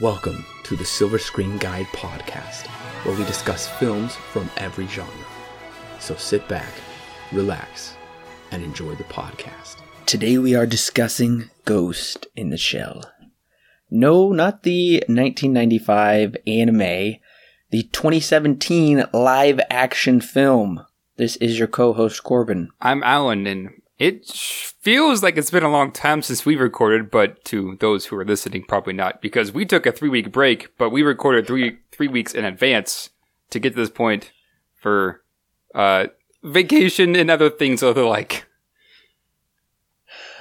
Welcome to the Silver Screen Guide podcast, where we discuss films from every genre. So sit back, relax, and enjoy the podcast. Today we are discussing Ghost in the Shell. No, not the 1995 anime, the 2017 live action film. This is your co host Corbin. I'm Alan, and it feels like it's been a long time since we recorded, but to those who are listening, probably not, because we took a three week break, but we recorded three three weeks in advance to get to this point for uh, vacation and other things of the like.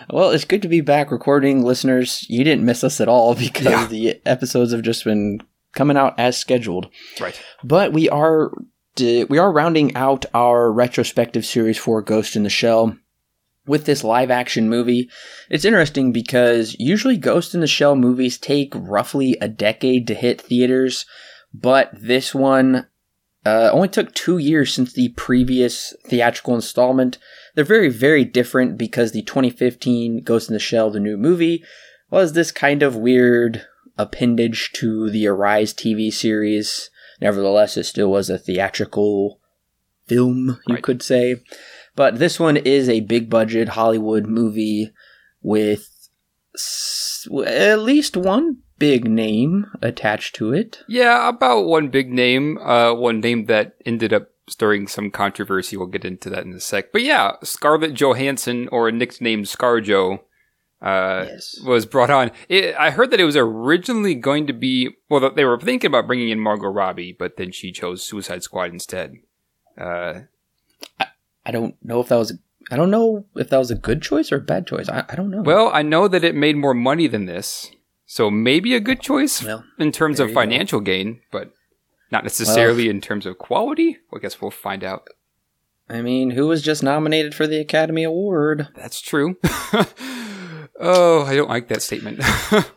Well, it's good to be back recording, listeners. You didn't miss us at all because yeah. the episodes have just been coming out as scheduled. Right. But we are we are rounding out our retrospective series for Ghost in the Shell with this live action movie. It's interesting because usually Ghost in the Shell movies take roughly a decade to hit theaters, but this one uh, only took two years since the previous theatrical installment. They're very, very different because the 2015 Ghost in the Shell, the new movie, was this kind of weird appendage to the Arise TV series. Nevertheless, it still was a theatrical film, you right. could say. But this one is a big budget Hollywood movie with at least one big name attached to it. Yeah, about one big name. Uh, one name that ended up stirring some controversy. We'll get into that in a sec. But yeah, Scarlett Johansson, or nicknamed ScarJo, uh, yes. was brought on. It, I heard that it was originally going to be well, they were thinking about bringing in Margot Robbie, but then she chose Suicide Squad instead. Uh, I, I don't know if that was I don't know if that was a good choice or a bad choice. I, I don't know. Well, I know that it made more money than this, so maybe a good choice well, in terms of financial go. gain, but not necessarily well, in terms of quality. I guess we'll find out. I mean, who was just nominated for the Academy Award? That's true. oh, I don't like that statement.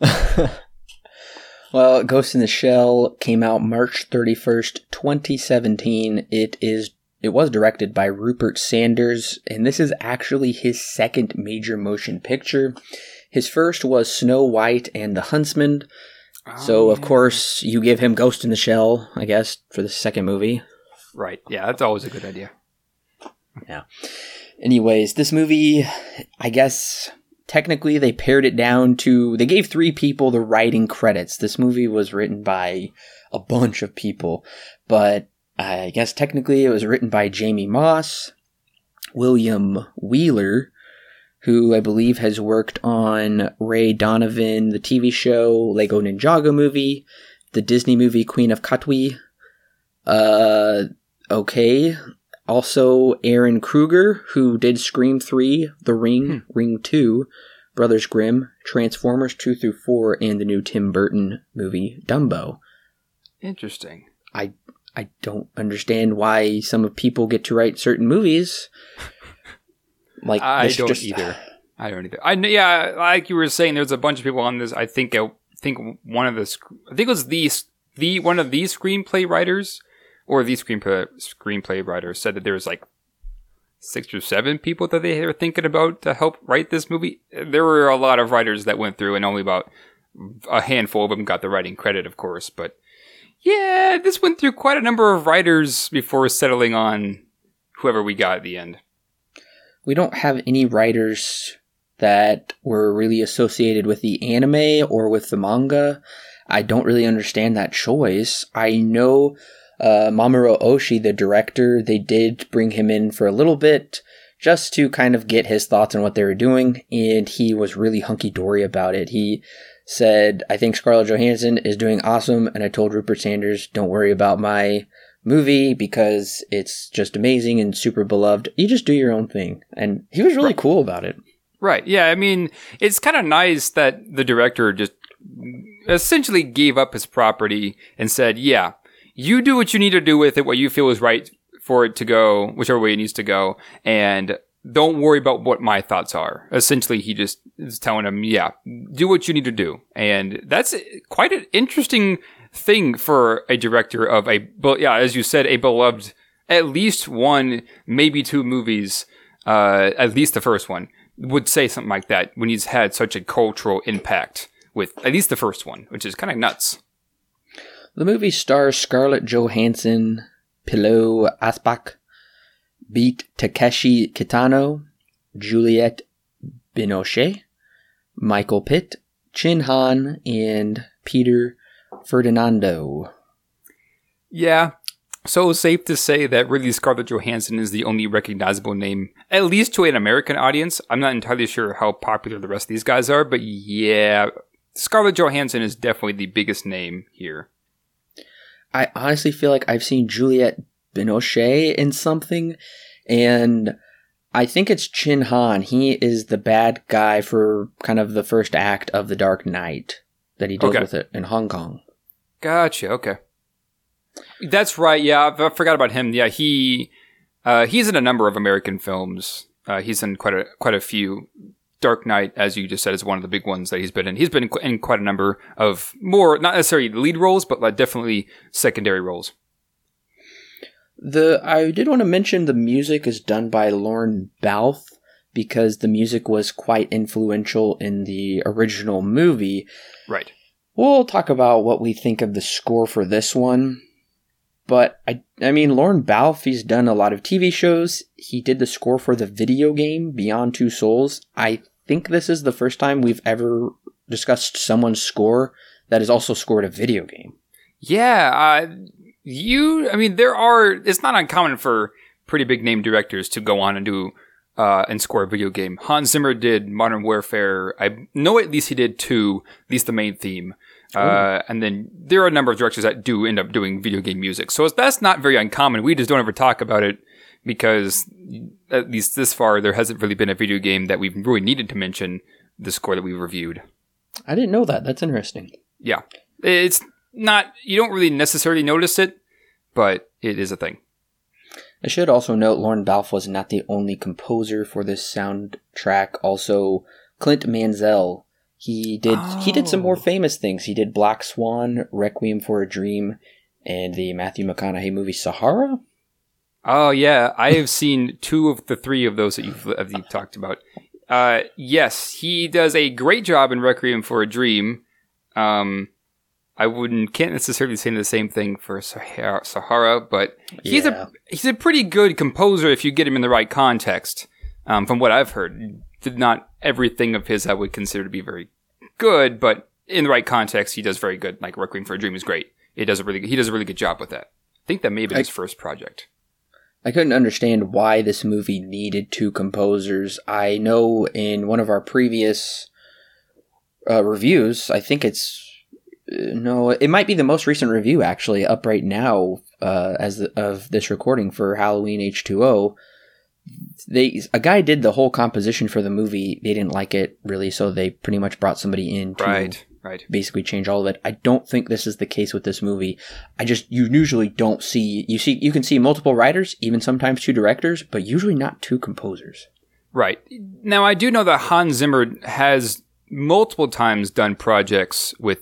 well, Ghost in the Shell came out March 31st, 2017. It is it was directed by Rupert Sanders, and this is actually his second major motion picture. His first was Snow White and the Huntsman. Oh, so, of yeah. course, you give him Ghost in the Shell, I guess, for the second movie. Right. Yeah, that's always a good idea. Yeah. Anyways, this movie, I guess technically they pared it down to they gave three people the writing credits. This movie was written by a bunch of people, but I guess technically it was written by Jamie Moss, William Wheeler, who I believe has worked on Ray Donovan, the TV show, Lego Ninjago movie, the Disney movie Queen of Katwe. Uh, okay. Also, Ehren Kruger, who did Scream 3, The Ring, hmm. Ring 2, Brothers Grimm, Transformers 2 through 4, and the new Tim Burton movie, Dumbo. Interesting. I don't understand why some people get to write certain movies. Like I don't just, either. I don't either. I yeah, like you were saying, there's a bunch of people on this. I think I think one of the I think it was the the one of these screenplay writers or the screenplay screenplay writers said that there was like six or seven people that they were thinking about to help write this movie. There were a lot of writers that went through, and only about a handful of them got the writing credit, of course. But yeah, this went through quite a number of writers before settling on whoever we got at the end. We don't have any writers that were really associated with the anime or with the manga. I don't really understand that choice. I know uh, Mamoru Oshii, the director, they did bring him in for a little bit just to kind of get his thoughts on what they were doing, and he was really hunky dory about it. He said, I think Scarlett Johansson is doing awesome. And I told Rupert Sanders, don't worry about my movie because it's just amazing and super beloved. You just do your own thing. And he was really right. cool about it. Right. Yeah. I mean, it's kind of nice that the director just essentially gave up his property and said, yeah, you do what you need to do with it, what you feel is right for it to go, whichever way it needs to go. And don't worry about what my thoughts are. Essentially, he just is telling him, yeah, do what you need to do. And that's quite an interesting thing for a director of a, yeah, as you said, a beloved, at least one, maybe two movies, uh, at least the first one would say something like that when he's had such a cultural impact with at least the first one, which is kind of nuts. The movie stars Scarlett Johansson, Pilou Asbæk, Beat Takeshi Kitano, Juliette Binoche, Michael Pitt, Chin Han, and Peter Ferdinando. Yeah, so safe to say that really Scarlett Johansson is the only recognizable name, at least to an American audience. I'm not entirely sure how popular the rest of these guys are, but yeah, Scarlett Johansson is definitely the biggest name here. I honestly feel like I've seen Juliette Binoche in something, and I think it's Chin Han. He is the bad guy for kind of the first act of The Dark Knight that he deals okay. with it in Hong Kong. Gotcha. Okay. That's right. Yeah, I forgot about him. Yeah, he uh, he's in a number of American films. Uh, he's in quite a quite a few. Dark Knight, as you just said, is one of the big ones that he's been in. He's been in quite a number of more, not necessarily lead roles, but like definitely secondary roles. The I did want to mention the music is done by Lorne Balfe because the music was quite influential in the original movie. Right. We'll talk about what we think of the score for this one. But I, I mean, Lorne Balfe, he's done a lot of TV shows. He did the score for the video game Beyond Two Souls. I think this is the first time we've ever discussed someone's score that has also scored a video game. Yeah, uh, you. I mean, there are. It's not uncommon for pretty big name directors to go on and do uh, and score a video game. Hans Zimmer did Modern Warfare. I know at least he did two, at least the main theme. Uh, and then there are a number of directors that do end up doing video game music. So that's not very uncommon. We just don't ever talk about it because at least this far, there hasn't really been a video game that we've really needed to mention the score that we've reviewed. I didn't know that. That's interesting. Yeah. It's not, you don't really necessarily notice it, but it is a thing. I should also note Lorne Balfe was not the only composer for this soundtrack. Also, Clint Mansell he did oh. he did some more oh. famous things. He did Black Swan, Requiem for a Dream, and the Matthew McConaughey movie Sahara. Oh yeah, I have seen two of the three of those that you've, that you've talked about. Uh, yes, he does a great job in Requiem for a Dream. Um, I wouldn't can't necessarily say the same thing for Sahara, Sahara but he's yeah. a he's a pretty good composer if you get him in the right context. Um, from what I've heard, did not everything of his I would consider to be very good, but in the right context, he does very good. Like Requiem for a Dream is great. He does a really he does a really good job with that. I think that may be his first project. I couldn't understand why this movie needed two composers. I know in one of our previous uh, reviews, I think it's no, it might be the most recent review actually up right now uh, as the, of this recording for Halloween H two O they a guy did the whole composition for the movie. They didn't like it really, so they pretty much brought somebody in to right, right. basically change all of it. I don't think this is the case with this movie. I just you usually don't see you see you can see multiple writers, even sometimes two directors, but usually not two composers. Right. Now I do know that Hans Zimmer has multiple times done projects with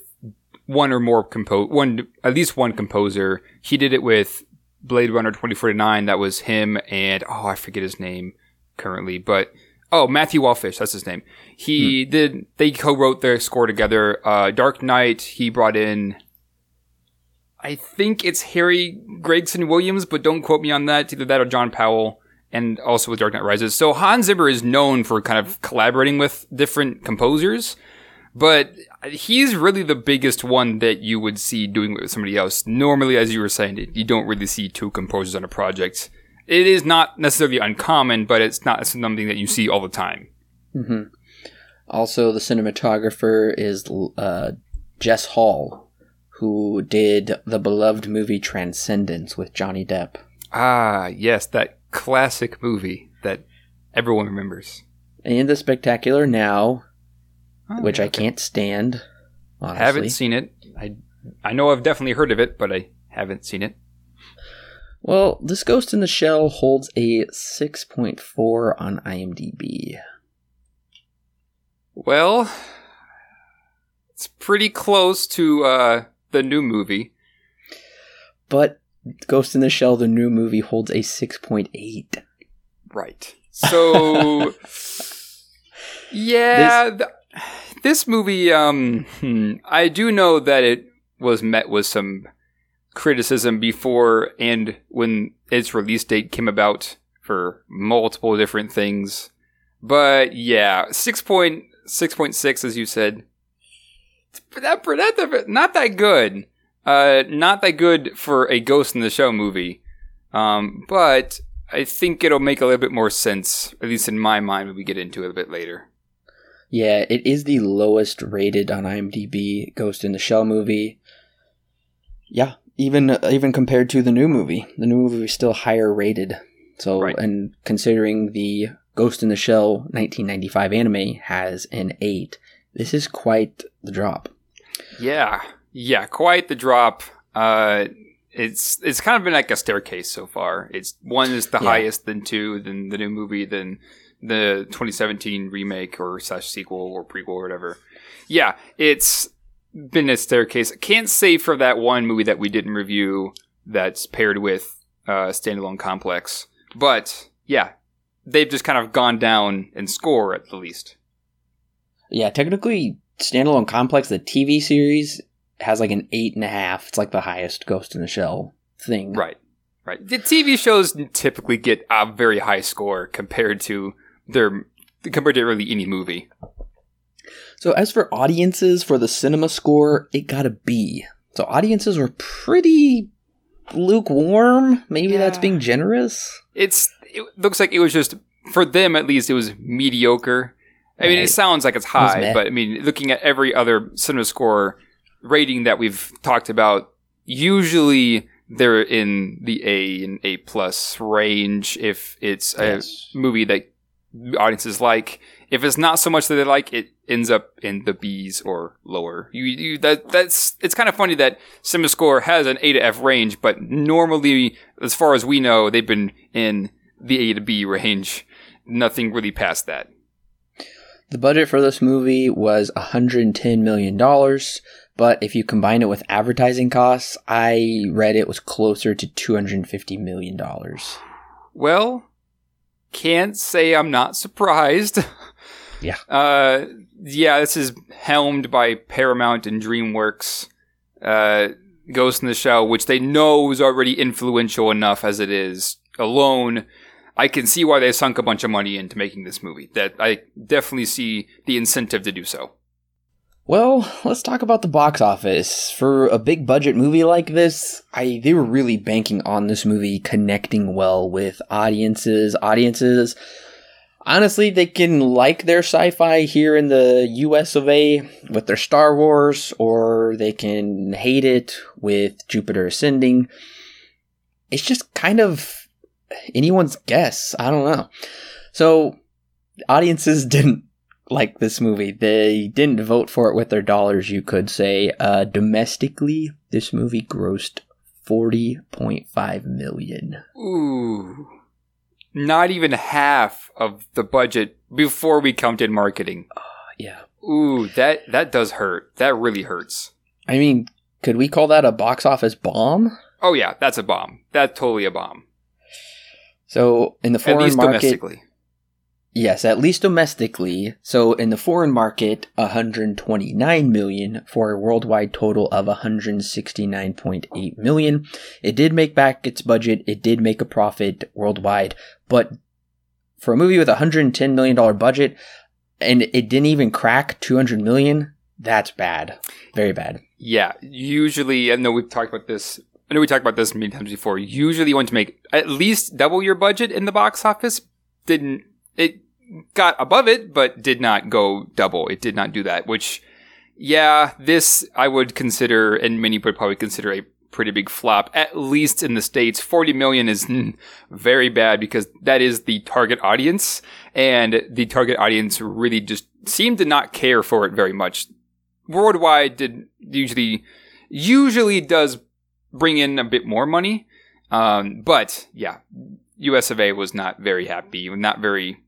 one or more compo one at least one composer. He did it with Blade Runner 2049, that was him and, oh, I forget his name currently, but, oh, Matthew Wallfisch, that's his name. He hmm. did, they co-wrote their score together. Uh, Dark Knight, he brought in, I think it's Harry Gregson Williams, but don't quote me on that. Either that or John Powell and also with Dark Knight Rises. So Hans Zimmer is known for kind of collaborating with different composers. But he's really the biggest one that you would see doing it with somebody else. Normally, as you were saying, you don't really see two composers on a project. It is not necessarily uncommon, but it's not something that you see all the time. Mm-hmm. Also, the cinematographer is uh, Jess Hall, who did the beloved movie Transcendence with Johnny Depp. Ah, yes, that classic movie that everyone remembers. And The Spectacular Now, oh, which I can't stand. Honestly. Haven't seen it. I I know I've definitely heard of it, but I haven't seen it. Well, this Ghost in the Shell holds a 6.4 on IMDb. Well, it's pretty close to uh, the new movie. But Ghost in the Shell, the new movie, holds a 6.8. Right. So, yeah. This- this movie, um, hmm, I do know that it was met with some criticism before and when its release date came about for multiple different things. But yeah, 6.6.6 as you said. That, that, not that good. Uh, not that good for a Ghost in the Show movie. Um, but I think it'll make a little bit more sense, at least in my mind, when we get into it a bit later. Yeah, it is the lowest rated on IMDb Ghost in the Shell movie. Yeah, even even compared to the new movie, the new movie is still higher rated. So, right. and considering the Ghost in the Shell 1995 anime has an 8, this is quite the drop. Yeah. Yeah, quite the drop. Uh it's it's kind of been like a staircase so far. It's one is the yeah. highest, then two, then the new movie, then the 2017 remake or slash sequel or prequel or whatever. Yeah, it's been a staircase. Can't say for that one movie that we didn't review that's paired with uh, standalone complex, but yeah, they've just kind of gone down in score at the least. Yeah, technically, standalone complex, the TV series has like an eight and a half. It's like the highest Ghost in the Shell thing. Right. Right. The TV shows typically get a very high score compared to their compared to really any movie. So as for audiences for the cinema score, it got a B. So audiences were pretty lukewarm. Maybe yeah. that's being generous. It's it looks like it was just for them at least it was mediocre. I mean, it sounds like it's high, it but I mean, looking at every other cinema score rating that we've talked about, usually they're in the A and A plus range if it's a yes. movie that audiences like. If it's not so much that they like, it ends up in the B's or lower. You, you that that's it's kind of funny that CinemaScore has an A to F range, but normally, as far as we know, they've been in the A to B range. Nothing really past that. The budget for this movie was 110 million dollars. But if you combine it with advertising costs, I read it was closer to $250 million. Well, can't say I'm not surprised. Yeah. Uh, yeah, this is helmed by Paramount and DreamWorks. Uh, Ghost in the Shell, which they know is already influential enough as it is alone. I can see why they sunk a bunch of money into making this movie. That I definitely see the incentive to do so. Well, let's talk about the box office. For a big budget movie like this, I they were really banking on this movie connecting well with audiences. Audiences honestly, they can like their sci-fi here in the US of A with their Star Wars or they can hate it with Jupiter Ascending. It's just kind of anyone's guess. I don't know. So audiences didn't like this movie. They didn't vote for it with their dollars, you could say. Uh, domestically, this movie grossed 40.5 million. Ooh. Not even half of the budget before we counted marketing. Uh, yeah. Ooh, that that does hurt. That really hurts. I mean, could we call that a box office bomb? Oh yeah, that's a bomb. That's totally a bomb. So in the foreign market, domestically. Yes, at least domestically. So in the foreign market, 129 million for a worldwide total of 169.8 million. It did make back its budget. It did make a profit worldwide, but for a movie with a 110 million dollar budget and it didn't even crack 200 million, that's bad. Very bad. Yeah, usually I know we've talked about this I know we talked about this many times before. Usually you want to make at least double your budget in the box office. Didn't it got above it, but did not go double. It did not do that, which, yeah, this I would consider, and many would probably consider a pretty big flop, at least in the States. 40 million is very bad because that is the target audience, and the target audience really just seemed to not care for it very much. Worldwide did usually, usually does bring in a bit more money. Um, but yeah, US of A was not very happy, not very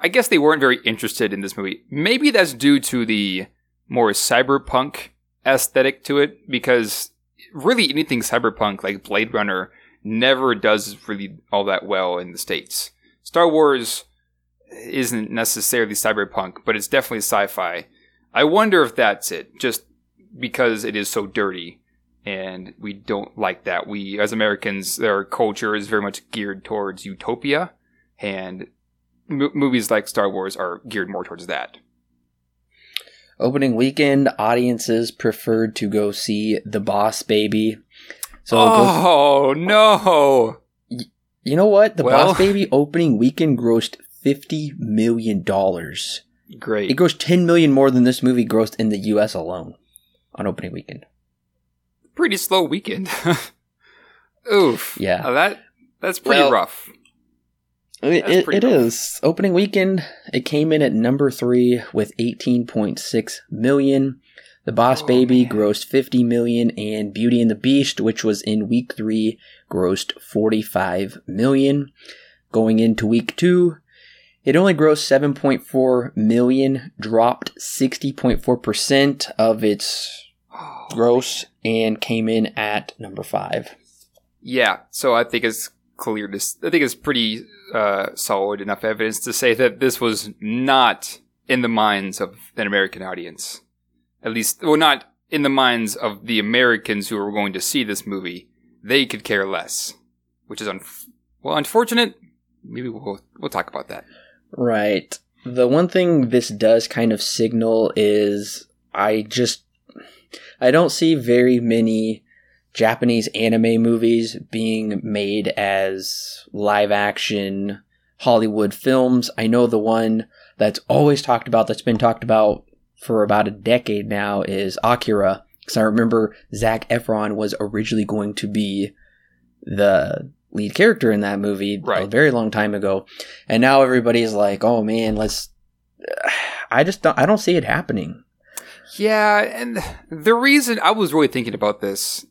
I guess they weren't very interested in this movie. Maybe that's due to the more cyberpunk aesthetic to it, because really anything cyberpunk like Blade Runner never does really all that well in the States. Star Wars isn't necessarily cyberpunk, but it's definitely sci fi. I wonder if that's it, just because it is so dirty and we don't like that. We, as Americans, our culture is very much geared towards utopia, and m- movies like Star Wars are geared more towards that. Opening weekend, audiences preferred to go see The Boss Baby. So oh no! You know what? The well, Boss Baby opening weekend grossed fifty million dollars. Great. It grossed ten million more than this movie grossed in the U.S. alone on opening weekend. Pretty slow weekend. Oof. Yeah. Uh, that that's pretty well, rough. It, it, is. Opening weekend, it came in at number three with 18.6 million. The Boss oh, Baby man. grossed 50 million, and Beauty and the Beast, which was in week three, grossed 45 million. Going into week two, it only grossed 7.4 million, dropped 60.4% of its oh, gross, and came in at number five. Yeah, so I think it's clear. This I think it's pretty uh, solid enough evidence to say that this was not in the minds of an American audience. At least, well, not in the minds of the Americans who were going to see this movie. They could care less, which is un- well unfortunate. Maybe we'll we'll talk about that. Right. The one thing this does kind of signal is I just I don't see very many Japanese anime movies being made as live action Hollywood films. I know the one that's always talked about, that's been talked about for about a decade now, is Akira. Because I remember Zac Efron was originally going to be the lead character in that movie right. a very long time ago, and now everybody's like, "Oh man, let's." I just don't. I don't see it happening. Yeah, and the reason I was really thinking about this,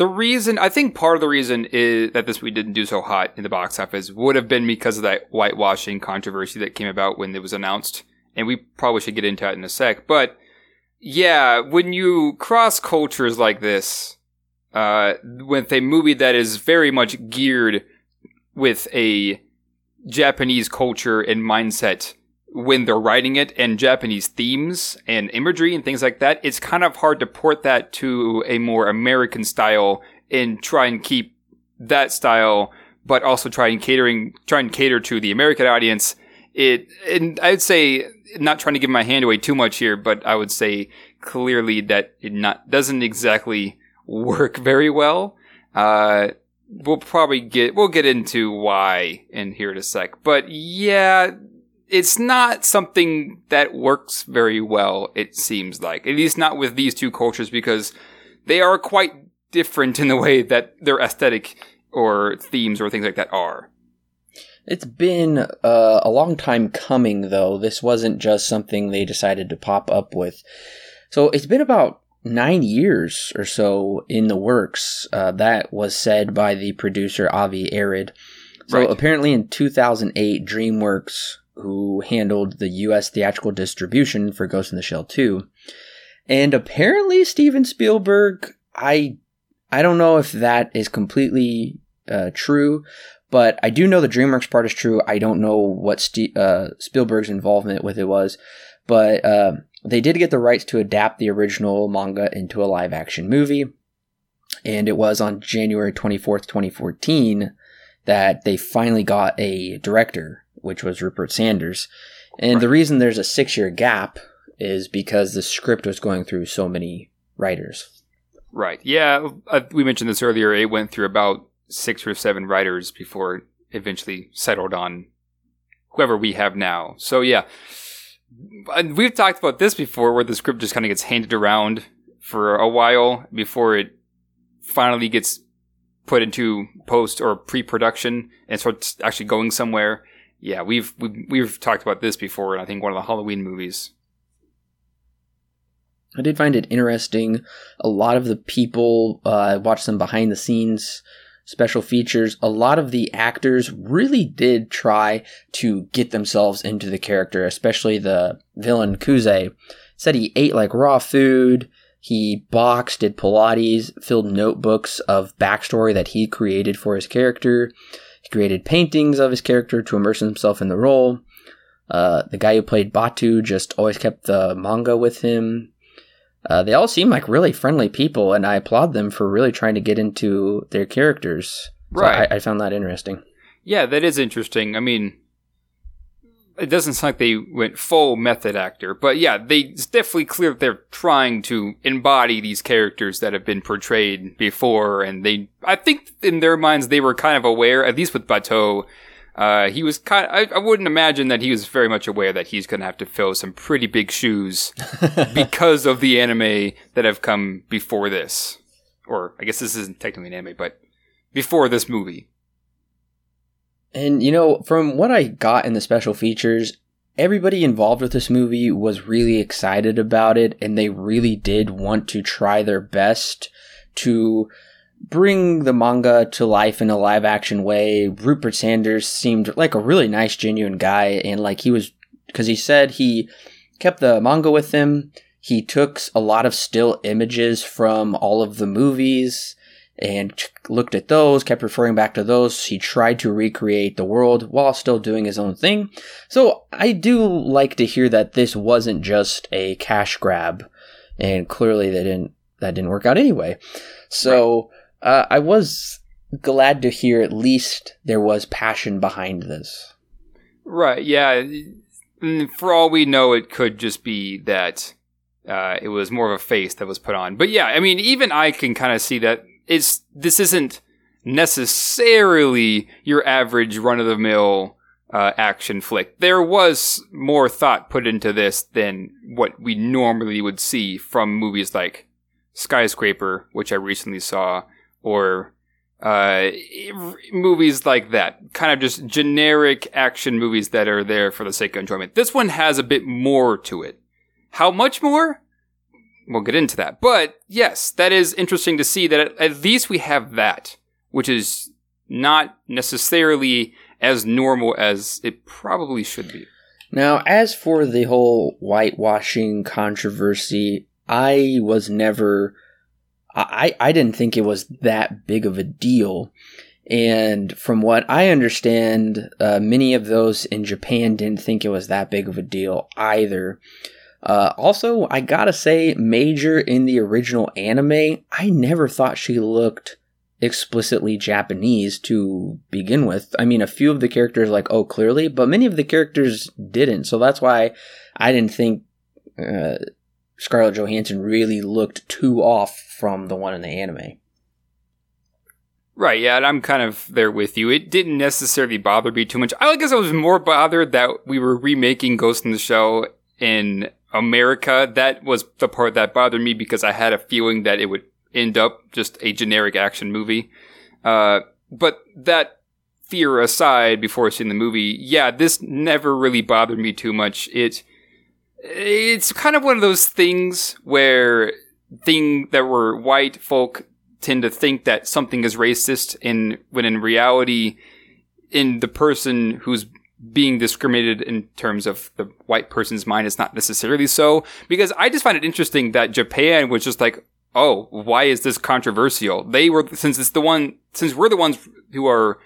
the reason I think part of the reason is that this we didn't do so hot in the box office would have been because of that whitewashing controversy that came about when it was announced, and we probably should get into that in a sec. But yeah, when you cross cultures like this, uh, with a movie that is very much geared with a Japanese culture and mindset when they're writing it and Japanese themes and imagery and things like that, it's kind of hard to port that to a more American style and try and keep that style, but also try and catering, try and cater to the American audience. It, and I'd say, not trying to give my hand away too much here, but I would say clearly that it not, doesn't exactly work very well. Uh, we'll probably get, we'll get into why in here in a sec, but yeah, it's not something that works very well, it seems like. At least not with these two cultures because they are quite different in the way that their aesthetic or themes or things like that are. It's been uh, a long time coming, though. This wasn't just something they decided to pop up with. So it's been about nine years or so in the works. Uh, that was said by the producer Avi Arad. So right. apparently in 2008, DreamWorks who handled the US theatrical distribution for Ghost in the Shell 2. And apparently Steven Spielberg, I I don't know if that is completely uh, true, but I do know the DreamWorks part is true. I don't know what St- uh, Spielberg's involvement with it was, but uh, they did get the rights to adapt the original manga into a live action movie. And it was on January 24th, 2014, that they finally got a director which was Rupert Sanders. And the reason there's a six year gap is because the script was going through so many writers. Right. Yeah. Uh, we mentioned this earlier. It went through about six or seven writers before it eventually settled on whoever we have now. So, yeah. And we've talked about this before where the script just kind of gets handed around for a while before it finally gets put into post or pre production and starts actually going somewhere yeah, we've, we've we've talked about this before, and I think one of the Halloween movies. I did find it interesting. A lot of the people uh, watched some behind the scenes special features. A lot of the actors really did try to get themselves into the character, especially the villain Kuze. Said he ate like raw food. He boxed, did Pilates, filled notebooks of backstory that he created for his character. He created paintings of his character to immerse himself in the role. Uh, the guy who played Batou just always kept the manga with him. Uh, they all seem like really friendly people, and I applaud them for really trying to get into their characters. Right. So I, I found that interesting. Yeah, that is interesting. I mean, it doesn't sound like they went full method actor, but yeah, they it's definitely clear that they're trying to embody these characters that have been portrayed before, and they, I think in their minds they were kind of aware, at least with Batou, uh, he was kind. Of, I, I, wouldn't imagine that he was very much aware that he's going to have to fill some pretty big shoes because of the anime that have come before this, or I guess this isn't technically an anime, but before this movie. And you know, from what I got in the special features, everybody involved with this movie was really excited about it and they really did want to try their best to bring the manga to life in a live action way. Rupert Sanders seemed like a really nice, genuine guy and like he was, cause he said he kept the manga with him. He took a lot of still images from all of the movies and looked at those, kept referring back to those. He tried to recreate the world while still doing his own thing. So I do like to hear that this wasn't just a cash grab, and clearly that didn't that didn't work out anyway. So right. uh, I was glad to hear at least there was passion behind this. Right. Yeah. For all we know, it could just be that uh, it was more of a face that was put on. But yeah, I mean, even I can kind of see that it's this isn't necessarily your average run of the mill uh, action flick. There was more thought put into this than what we normally would see from movies like Skyscraper, which I recently saw, or uh, movies like that. Kind of just generic action movies that are there for the sake of enjoyment. This one has a bit more to it. How much more? We'll get into that. But yes, that is interesting to see that at least we have that, which is not necessarily as normal as it probably should be. Now, as for the whole whitewashing controversy, I was never, I, I didn't think it was that big of a deal. And from what I understand, uh, many of those in Japan didn't think it was that big of a deal either. Uh, also, I gotta say, Major in the original anime, I never thought she looked explicitly Japanese to begin with. I mean, a few of the characters, like, oh, clearly, but many of the characters didn't. So that's why I didn't think uh, Scarlett Johansson really looked too off from the one in the anime. Right, yeah, and I'm kind of there with you. It didn't necessarily bother me too much. I guess I was more bothered that we were remaking Ghost in the Shell in America, that was the part that bothered me because I had a feeling that it would end up just a generic action movie. Uh, but that fear aside, before seeing the movie, yeah, this never really bothered me too much. It, it's kind of one of those things where thing that were white folk tend to think that something is racist in when in reality in the person who's being discriminated in terms of the white person's mind is not necessarily so. Because I just find it interesting that Japan was just like, oh, why is this controversial? They were, since it's the one, since we're the ones who are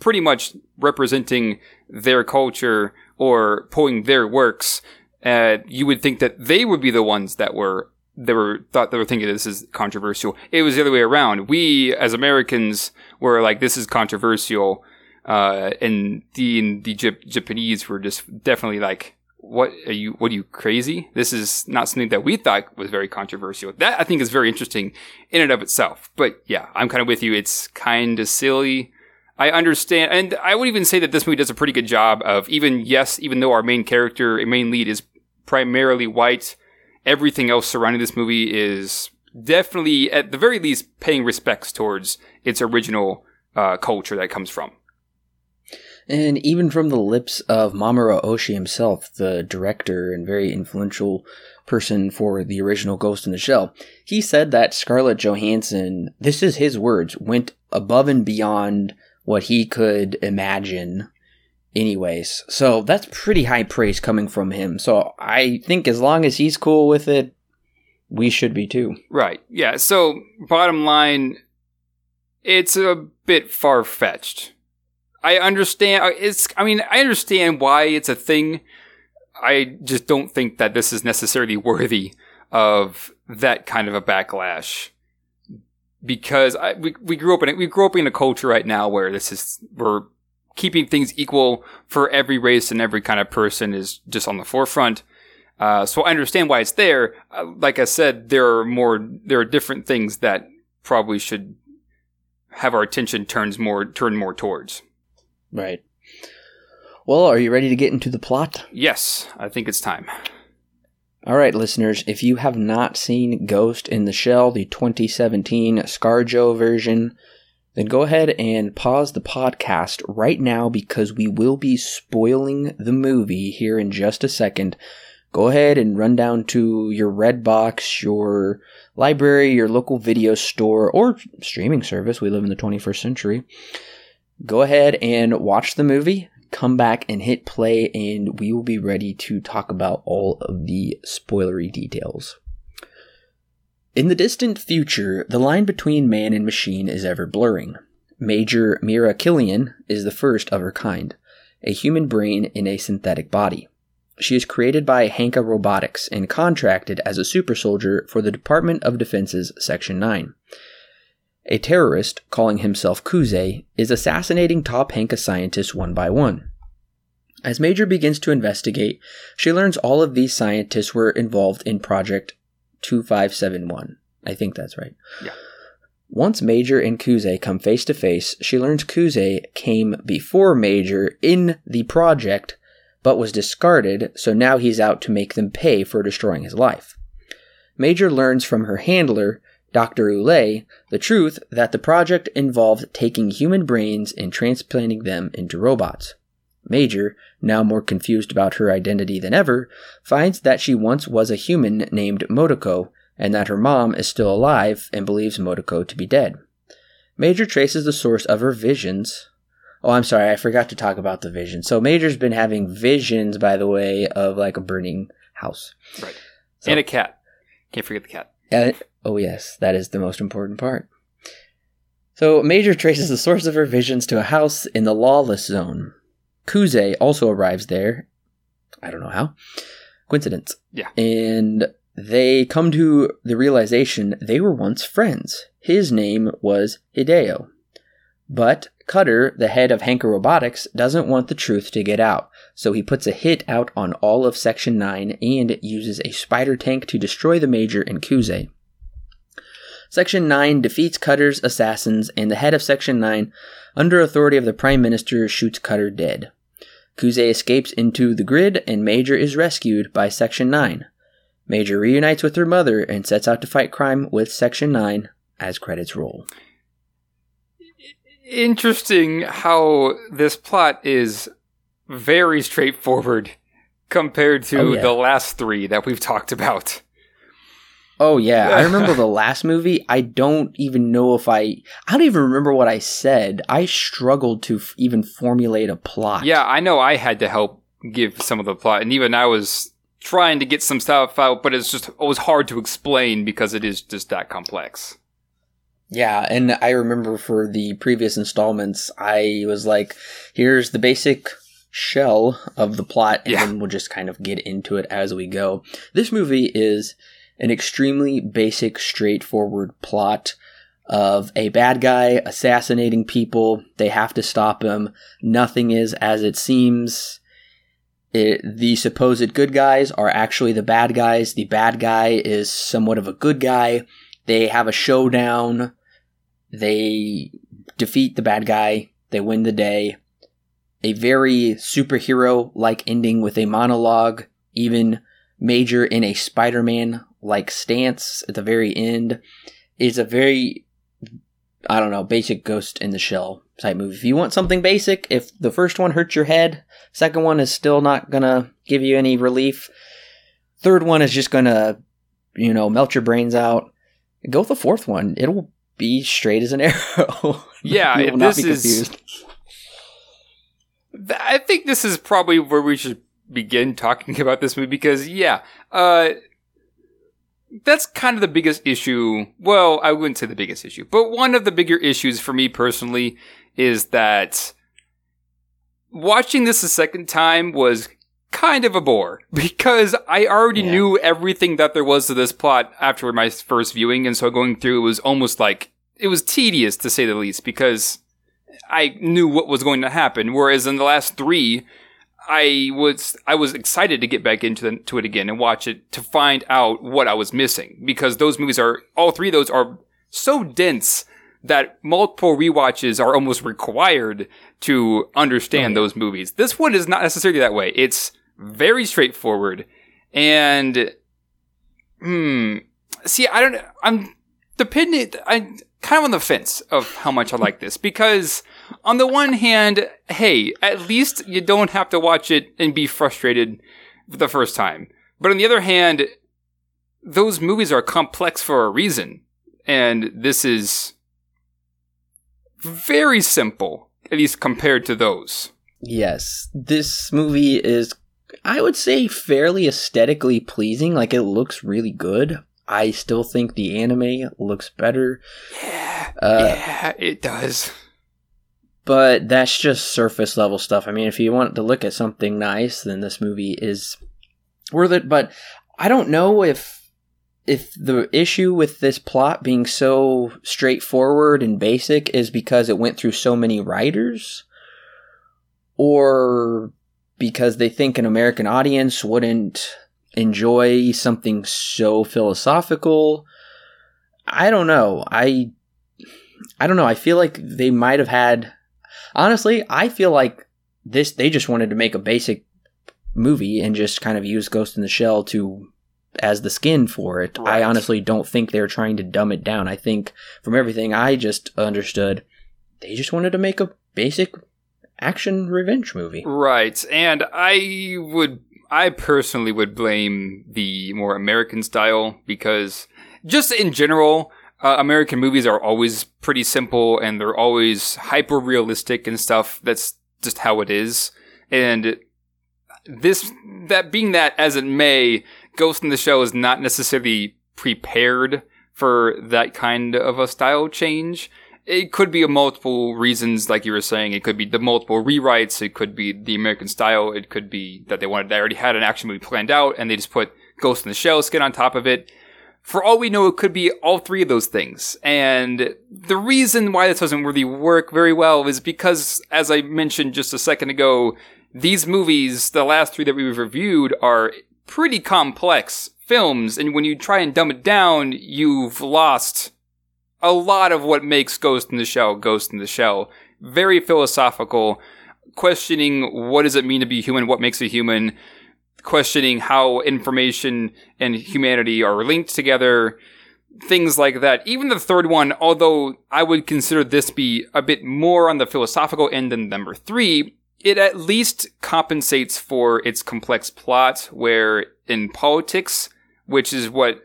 pretty much representing their culture or pulling their works, uh, you would think that they would be the ones that were they were thought they were thinking this is controversial. It was the other way around. We as Americans were like, this is controversial. Uh, and the the J- Japanese were just definitely like, "What are you? What are you crazy? This is not something that we thought was very controversial." That I think is very interesting in and of itself. But yeah, I'm kind of with you. It's kind of silly. I understand, and I would even say that this movie does a pretty good job of even yes, even though our main character, main lead, is primarily white, everything else surrounding this movie is definitely, at the very least, paying respects towards its original uh, culture that comes from. And even from the lips of Mamoru Oshii himself, the director and very influential person for the original Ghost in the Shell, he said that Scarlett Johansson, this is his words, went above and beyond what he could imagine anyways. So that's pretty high praise coming from him. So I think as long as he's cool with it, we should be too. Right. Yeah. So bottom line, it's a bit far fetched I understand. Uh, it's. I mean, I understand why it's a thing. I just don't think that this is necessarily worthy of that kind of a backlash. Because I, we, we grew up in we grew up in a culture right now where this is we're keeping things equal for every race and every kind of person is just on the forefront. Uh, so I understand why it's there. Uh, like I said, there are more there are different things that probably should have our attention turns more turn more towards. Right. Well, are you ready to get into the plot? Yes, I think it's time. All right, listeners, if you have not seen Ghost in the Shell, the 2017 ScarJo version, then go ahead and pause the podcast right now because we will be spoiling the movie here in just a second. Go ahead and run down to your Redbox, your library, your local video store, or streaming service. We live in the 21st century go ahead and watch the movie, come back and hit play, and we will be ready to talk about all of the spoilery details. In the distant future, the line between man and machine is ever blurring. Major Mira Killian is the first of her kind, a human brain in a synthetic body. She is created by Hanka Robotics and contracted as a super soldier for the Department of Defense's Section 9. A terrorist, calling himself Kuze, is assassinating top Hanka scientists one by one. As Major begins to investigate, she learns all of these scientists were involved in Project 2571. I think that's right. Yeah. Once Major and Kuze come face to face, she learns Kuze came before Major in the project, but was discarded, so now he's out to make them pay for destroying his life. Major learns from her handler Dr. Ouelet the truth that the project involved taking human brains and transplanting them into robots. Major, now more confused about her identity than ever, finds that she once was a human named Motoko and that her mom is still alive and believes Motoko to be dead. Major traces the source of her visions. Oh, I'm sorry, I forgot to talk about the vision. So Major's been having visions, by the way, of like a burning house. Right. So, and a cat. Can't forget the cat. Uh, oh, yes, that is the most important part. So, Major traces the source of her visions to a house in the lawless zone. Kuze also arrives there. I don't know how. Coincidence. Yeah. And they come to the realization they were once friends. His name was Hideo. But Cutter, the head of Hanka Robotics, doesn't want the truth to get out, so he puts a hit out on all of Section 9 and uses a spider tank to destroy the Major and Kuze. Section 9 defeats Cutter's assassins, and the head of Section 9, under authority of the Prime Minister, shoots Cutter dead. Kuze escapes into the grid, and Major is rescued by Section 9. Major reunites with her mother and sets out to fight crime with Section 9 as credits roll interesting how this plot is very straightforward compared to oh, yeah. the last three that we've talked about. Oh yeah, I remember the last movie. I don't even know if I I don't even remember what I said. I struggled to f- even formulate a plot. Yeah, I know I had to help give some of the plot and even I was trying to get some stuff out, but it's just it was hard to explain because it is just that complex. Yeah, and I remember for the previous installments, I was like, here's the basic shell of the plot, and yeah. then we'll just kind of get into it as we go. This movie is an extremely basic, straightforward plot of a bad guy assassinating people. They have to stop him. Nothing is as it seems. It, the supposed good guys are actually the bad guys. The bad guy is somewhat of a good guy. They have a showdown they defeat the bad guy, they win the day. A very superhero like ending with a monologue, even Major in a Spider Man like stance at the very end. is a very, I don't know, basic Ghost in the Shell type movie. If you want something basic, if the first one hurts your head, second one is still not gonna give you any relief, third one is just gonna, you know, melt your brains out. Go with the fourth one. It'll be straight as an arrow. Yeah, this is. I think this is probably where we should begin talking about this movie because, yeah, uh, that's kind of the biggest issue. Well, I wouldn't say the biggest issue, but one of the bigger issues for me personally is that watching this a second time was kind of a bore because I already yeah. knew everything that there was to this plot after my first viewing, and so going through it was almost like it was tedious to say the least because I knew what was going to happen. Whereas in the last three, I was I was excited to get back into the, to it again and watch it to find out what I was missing because those movies are all three of those are so dense that multiple re-watches are almost required to understand oh, yeah. those movies. This one is not necessarily that way. It's very straightforward and hmm see I don't I'm dependent I kind of on the fence of how much I like this because on the one hand, hey, at least you don't have to watch it and be frustrated for the first time. But on the other hand, those movies are complex for a reason. And this is very simple, at least compared to those. Yes. This movie is, I would say, fairly aesthetically pleasing. Like, it looks really good. I still think the anime looks better. Yeah, uh, yeah, it does. But that's just surface level stuff. I mean, if you want to look at something nice, then this movie is worth it. But I don't know if if the issue with this plot being so straightforward and basic is because it went through so many writers, or because they think an American audience wouldn't enjoy something so philosophical. I don't know. I I don't know. I feel like they might have had honestly, I feel like this they just wanted to make a basic movie and just kind of use Ghost in the Shell to as the skin for it. Right. I honestly don't think they're trying to dumb it down. I think from everything I just understood, they just wanted to make a basic action revenge movie. Right. And I would I personally would blame the more American style because just in general, uh, American movies are always pretty simple and they're always hyper realistic and stuff. That's just how it is. And this, that being that as it may, Ghost in the Shell is not necessarily prepared for that kind of a style change it could be a multiple reasons, like you were saying. It could be the multiple rewrites. It could be the American style. It could be that they wanted, they already had an action movie planned out and they just put Ghost in the Shell skin on top of it. For all we know, it could be all three of those things. And the reason why this doesn't really work very well is because, as I mentioned just a second ago, these movies, the last three that we've reviewed, are pretty complex films. And when you try and dumb it down, you've lost a lot of what makes Ghost in the Shell Ghost in the Shell. Very philosophical, questioning what does it mean to be human, what makes a human, questioning how information and humanity are linked together, things like that. Even the third one, although I would consider this be a bit more on the philosophical end than number three, it at least compensates for its complex plot, where in politics, which is what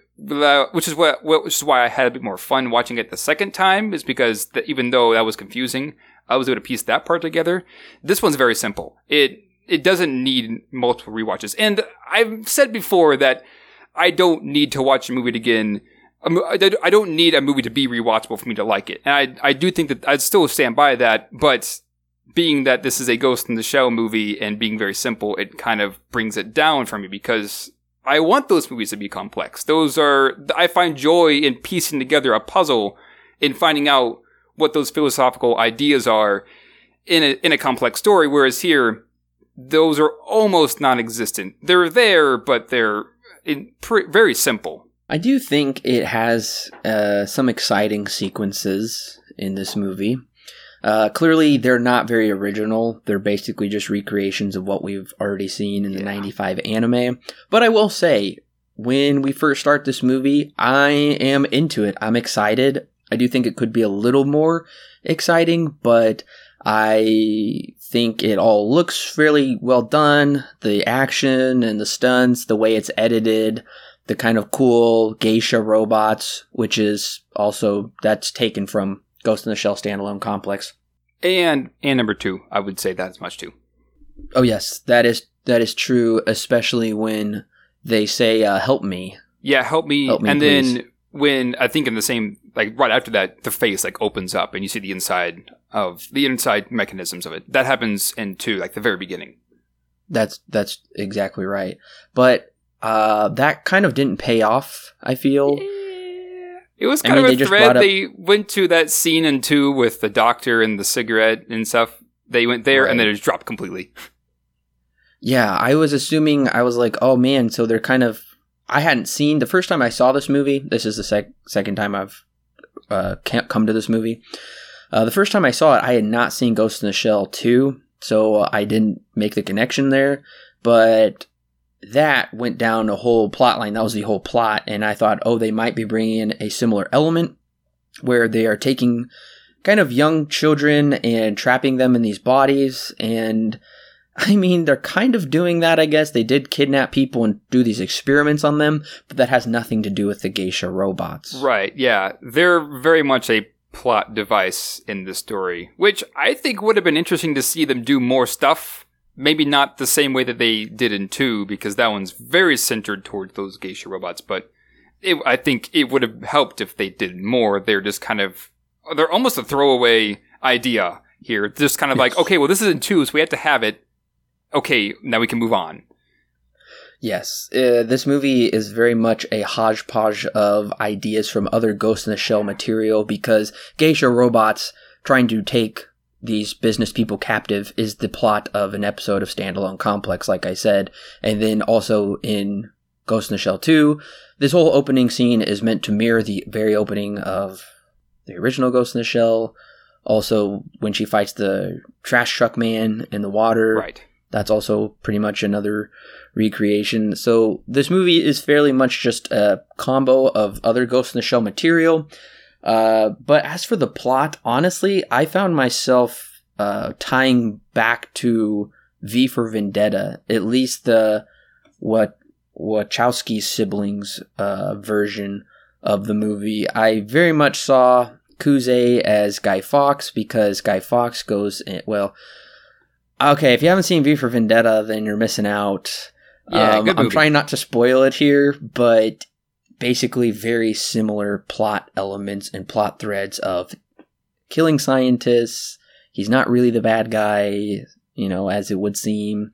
which is what, which is why I had a bit more fun watching it the second time, is because even though that was confusing, I was able to piece that part together. This one's very simple. It it doesn't need multiple rewatches, and I've said before that I don't need to watch a movie again. Um, I don't need a movie to be rewatchable for me to like it, and I I do think that I'd still stand by that, but being that this is a Ghost in the Shell movie and being very simple, it kind of brings it down for me because I want those movies to be complex. Those are, I find joy in piecing together a puzzle in finding out what those philosophical ideas are in a, in a complex story. Whereas here, those are almost non-existent. They're there, but they're very simple. I do think it has uh, some exciting sequences in this movie. Uh, clearly, they're not very original. They're basically just recreations of what we've already seen in the 95 anime. But I will say, when we first start this movie, I am into it. I'm excited. I do think it could be a little more exciting, but I think it all looks fairly well done. The action and the stunts, the way it's edited, the kind of cool geisha robots, which is also that's taken from Ghost in the Shell standalone complex. And and number two, I would say that as much too. Oh yes, that is that is true, especially when they say uh, "help me." Yeah, help me. Help me and please. then when I think in the same like right after that, the face like opens up and you see the inside of the inside mechanisms of it. That happens in two, like the very beginning. That's that's exactly right. But uh, that kind of didn't pay off. I feel. It was kind I mean, of a thread. Up- they went to that scene in two with the doctor and the cigarette and stuff. They went there right. and then it just dropped completely. Yeah, I was assuming I was like, oh man, so they're kind of. I hadn't seen the first time I saw this movie. This is the sec- second time I've uh, come to this movie. Uh, the first time I saw it, I had not seen Ghost in the Shell 2, so I didn't make the connection there. But that went down a whole plot line. That was the whole plot. And I thought, oh, they might be bringing in a similar element where they are taking kind of young children and trapping them in these bodies. And I mean, they're kind of doing that, I guess. They did kidnap people and do these experiments on them, but that has nothing to do with the geisha robots. Right, yeah. They're very much a plot device in the story, which I think would have been interesting to see them do more stuff. Maybe not the same way that they did in 2, because that one's very centered towards those geisha robots, but it, I think it would have helped if they did more. They're just kind of, they're almost a throwaway idea here. Just kind of like, okay, well, this is in 2, so we have to have it. Okay, now we can move on. Yes, uh, this movie is very much a hodgepodge of ideas from other Ghost in the Shell material because geisha robots trying to take these business people captive is the plot of an episode of Standalone Complex, like I said. And then also in Ghost in the Shell 2, this whole opening scene is meant to mirror the very opening of the original Ghost in the Shell. Also, when she fights the trash truck man in the water. Right. That's also pretty much another recreation. So this movie is fairly much just a combo of other Ghost in the Shell material. Uh, but as for the plot, honestly, I found myself uh, tying back to V for Vendetta, at least the what Wachowski siblings uh, version of the movie. I very much saw Kuze as Guy Fawkes because Guy Fawkes goes in, well. Okay, if you haven't seen V for Vendetta, then you're missing out. Yeah, um, I'm trying not to spoil it here, but basically very similar plot elements and plot threads of killing scientists. He's not really the bad guy, you know, as it would seem.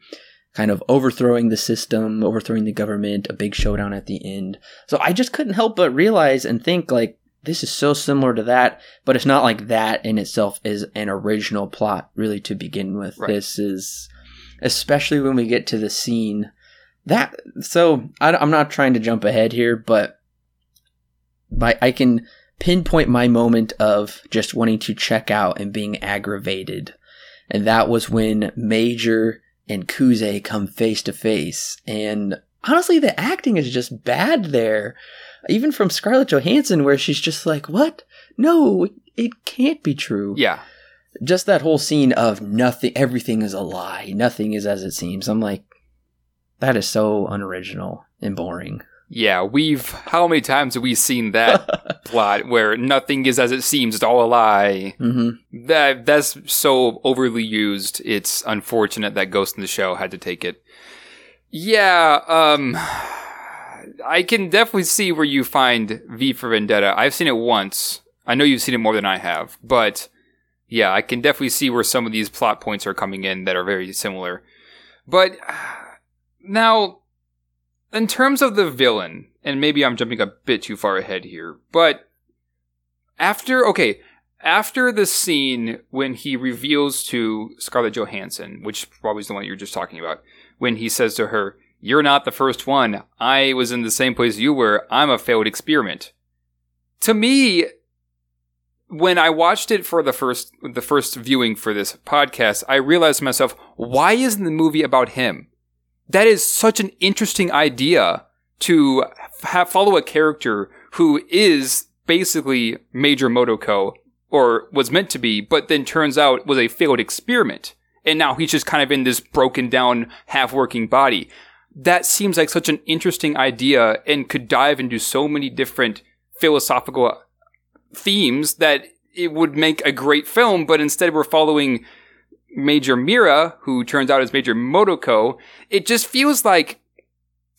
Kind of overthrowing the system, overthrowing the government, a big showdown at the end. So I just couldn't help but realize and think like this is so similar to that, but it's not like that in itself is an original plot really to begin with. Right. This is especially when we get to the scene that so I, am not trying to jump ahead here, but my, I can pinpoint my moment of just wanting to check out and being aggravated, and that was when Major and Kuze come face to face, and honestly, the acting is just bad there. Even from Scarlett Johansson, where she's just like, "What? No, it can't be true." Yeah. Just that whole scene of nothing, everything is a lie, nothing is as it seems. I'm like, that is so unoriginal and boring. Yeah, we've how many times have we seen that plot where nothing is as it seems, it's all a lie. Mm-hmm. That that's so overly used. It's unfortunate that Ghost in the Shell had to take it. Yeah, um, I can definitely see where you find V for Vendetta. I've seen it once. I know you've seen it more than I have, but yeah, I can definitely see where some of these plot points are coming in that are very similar. But now, in terms of the villain, and maybe I'm jumping a bit too far ahead here, but after, okay, after the scene when he reveals to Scarlett Johansson, which probably is the one you're just talking about, when he says to her, You're not the first one. I was in the same place you were. I'm a failed experiment. To me, when I watched it for the first the first viewing for this podcast, I realized to myself, why isn't the movie about him? That is such an interesting idea to have follow a character who is basically Major Motoko or was meant to be, but then turns out was a failed experiment. And now he's just kind of in this broken down, half working body. That seems like such an interesting idea and could dive into so many different philosophical themes that it would make a great film, but instead we're following Major Mira, who turns out is Major Motoko, it just feels like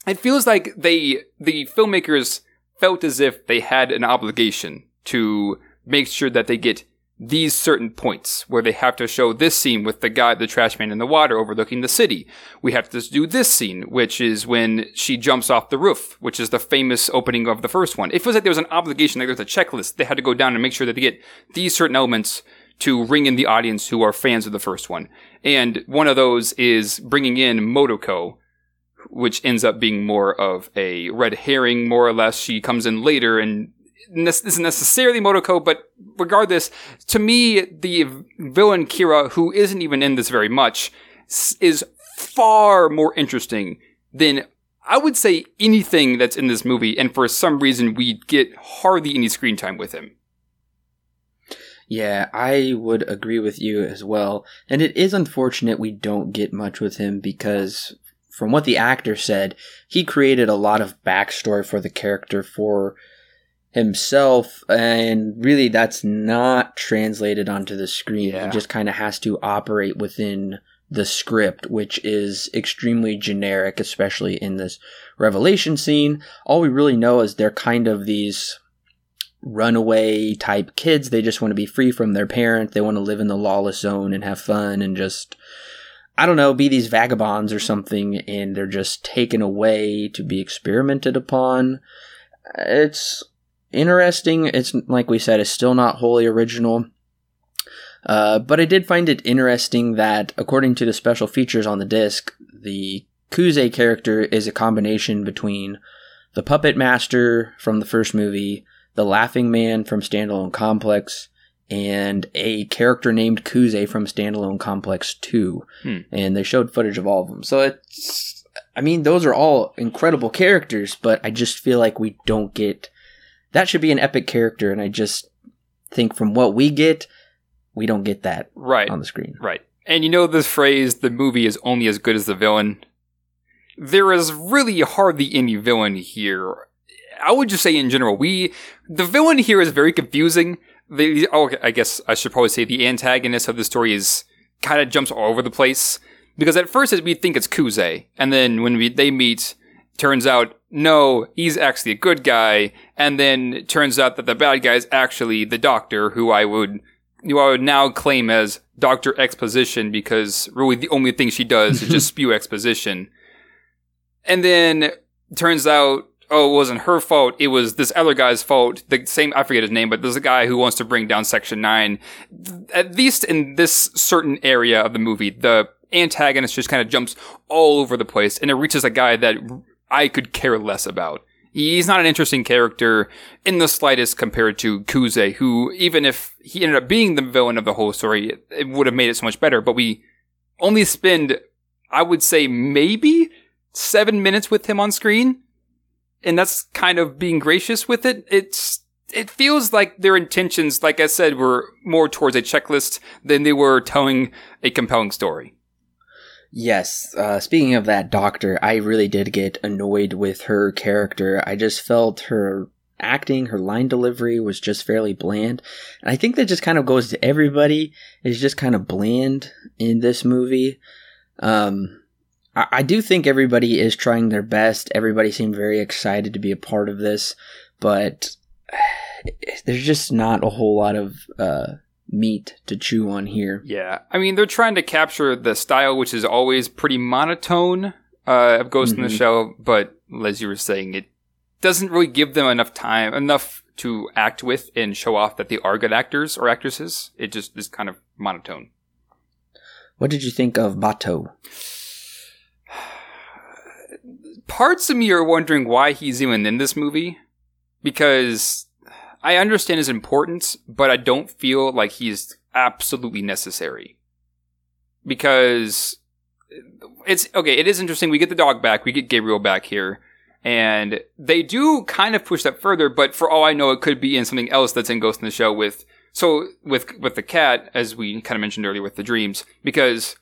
it feels like they the filmmakers felt as if they had an obligation to make sure that they get these certain points where they have to show this scene with the guy, the trash man in the water overlooking the city. We have to do this scene, which is when she jumps off the roof, which is the famous opening of the first one. It feels like there was an obligation, like there's a checklist. They had to go down and make sure that they get these certain elements to ring in the audience who are fans of the first one. And one of those is bringing in Motoko, which ends up being more of a red herring, more or less. She comes in later and isn't necessarily Motoko, but regardless, to me, the villain Kira, who isn't even in this very much, is far more interesting than I would say anything that's in this movie. And for some reason, we get hardly any screen time with him. Yeah, I would agree with you as well. And it is unfortunate we don't get much with him because, from what the actor said, he created a lot of backstory for the character for himself and really that's not translated onto the screen yeah. he just kind of has to operate within the script which is extremely generic especially in this revelation scene all we really know is they're kind of these runaway type kids they just want to be free from their parent they want to live in the lawless zone and have fun and just I don't know, be these vagabonds or something, and they're just taken away to be experimented upon. It's interesting. It's like we said, it's still not wholly original. Uh, but I did find it interesting that, according to the special features on the disc, the Kuze character is a combination between the Puppet Master from the first movie, the Laughing Man from Standalone Complex, and a character named Kuze from Standalone Complex 2. Hmm. And they showed footage of all of them. So it's, I mean, those are all incredible characters, but I just feel like we don't get that should be an epic character, and I just think from what we get, we don't get that right on the screen. Right. And you know this phrase, the movie is only as good as the villain. There is really hardly any villain here. I would just say in general, we the villain here is very confusing. The oh, I guess I should probably say the antagonist of the story is kind of jumps all over the place because at first we think it's Kuze, and then when we, they meet, turns out no, he's actually a good guy, and then turns out that the bad guy is actually the doctor, who I would, who I would now claim as Doctor Exposition, because really the only thing she does is just spew exposition. And then turns out, oh, it wasn't her fault. It was this other guy's fault. The same, I forget his name, but there's a guy who wants to bring down Section 9. At least in this certain area of the movie, the antagonist just kind of jumps all over the place and it reaches a guy that I could care less about. He's not an interesting character in the slightest compared to Kuze, who, even if he ended up being the villain of the whole story, it would have made it so much better. But we only spend, I would say, maybe seven minutes with him on screen. And that's kind of being gracious with it. It's, it feels like their intentions, like I said, were more towards a checklist than they were telling a compelling story. Yes. Uh, speaking of that doctor, I really did get annoyed with her character. I just felt her acting, her line delivery was just fairly bland. And I think that just kind of goes to everybody. It's just kind of bland in this movie. Um, I, I do think everybody is trying their best. Everybody seemed very excited to be a part of this, but there's just not a whole lot of uh, meat to chew on here. Yeah. I mean, they're trying to capture the style, which is always pretty monotone uh, of Ghost mm-hmm. in the mm-hmm. Shell, but as you were saying, it doesn't really give them enough time, enough to act with and show off that they are good actors or actresses. It just is kind of monotone. What did you think of Batou? Parts of me are wondering why he's even in this movie because I understand his importance, but I don't feel like he's absolutely necessary. Because it's okay, it is interesting. We get the dog back, we get Gabriel back here, and they do kind of push that further, but for all I know, it could be in something else that's in Ghost in the Shell with so with with the cat, as we kind of mentioned earlier with the dreams, because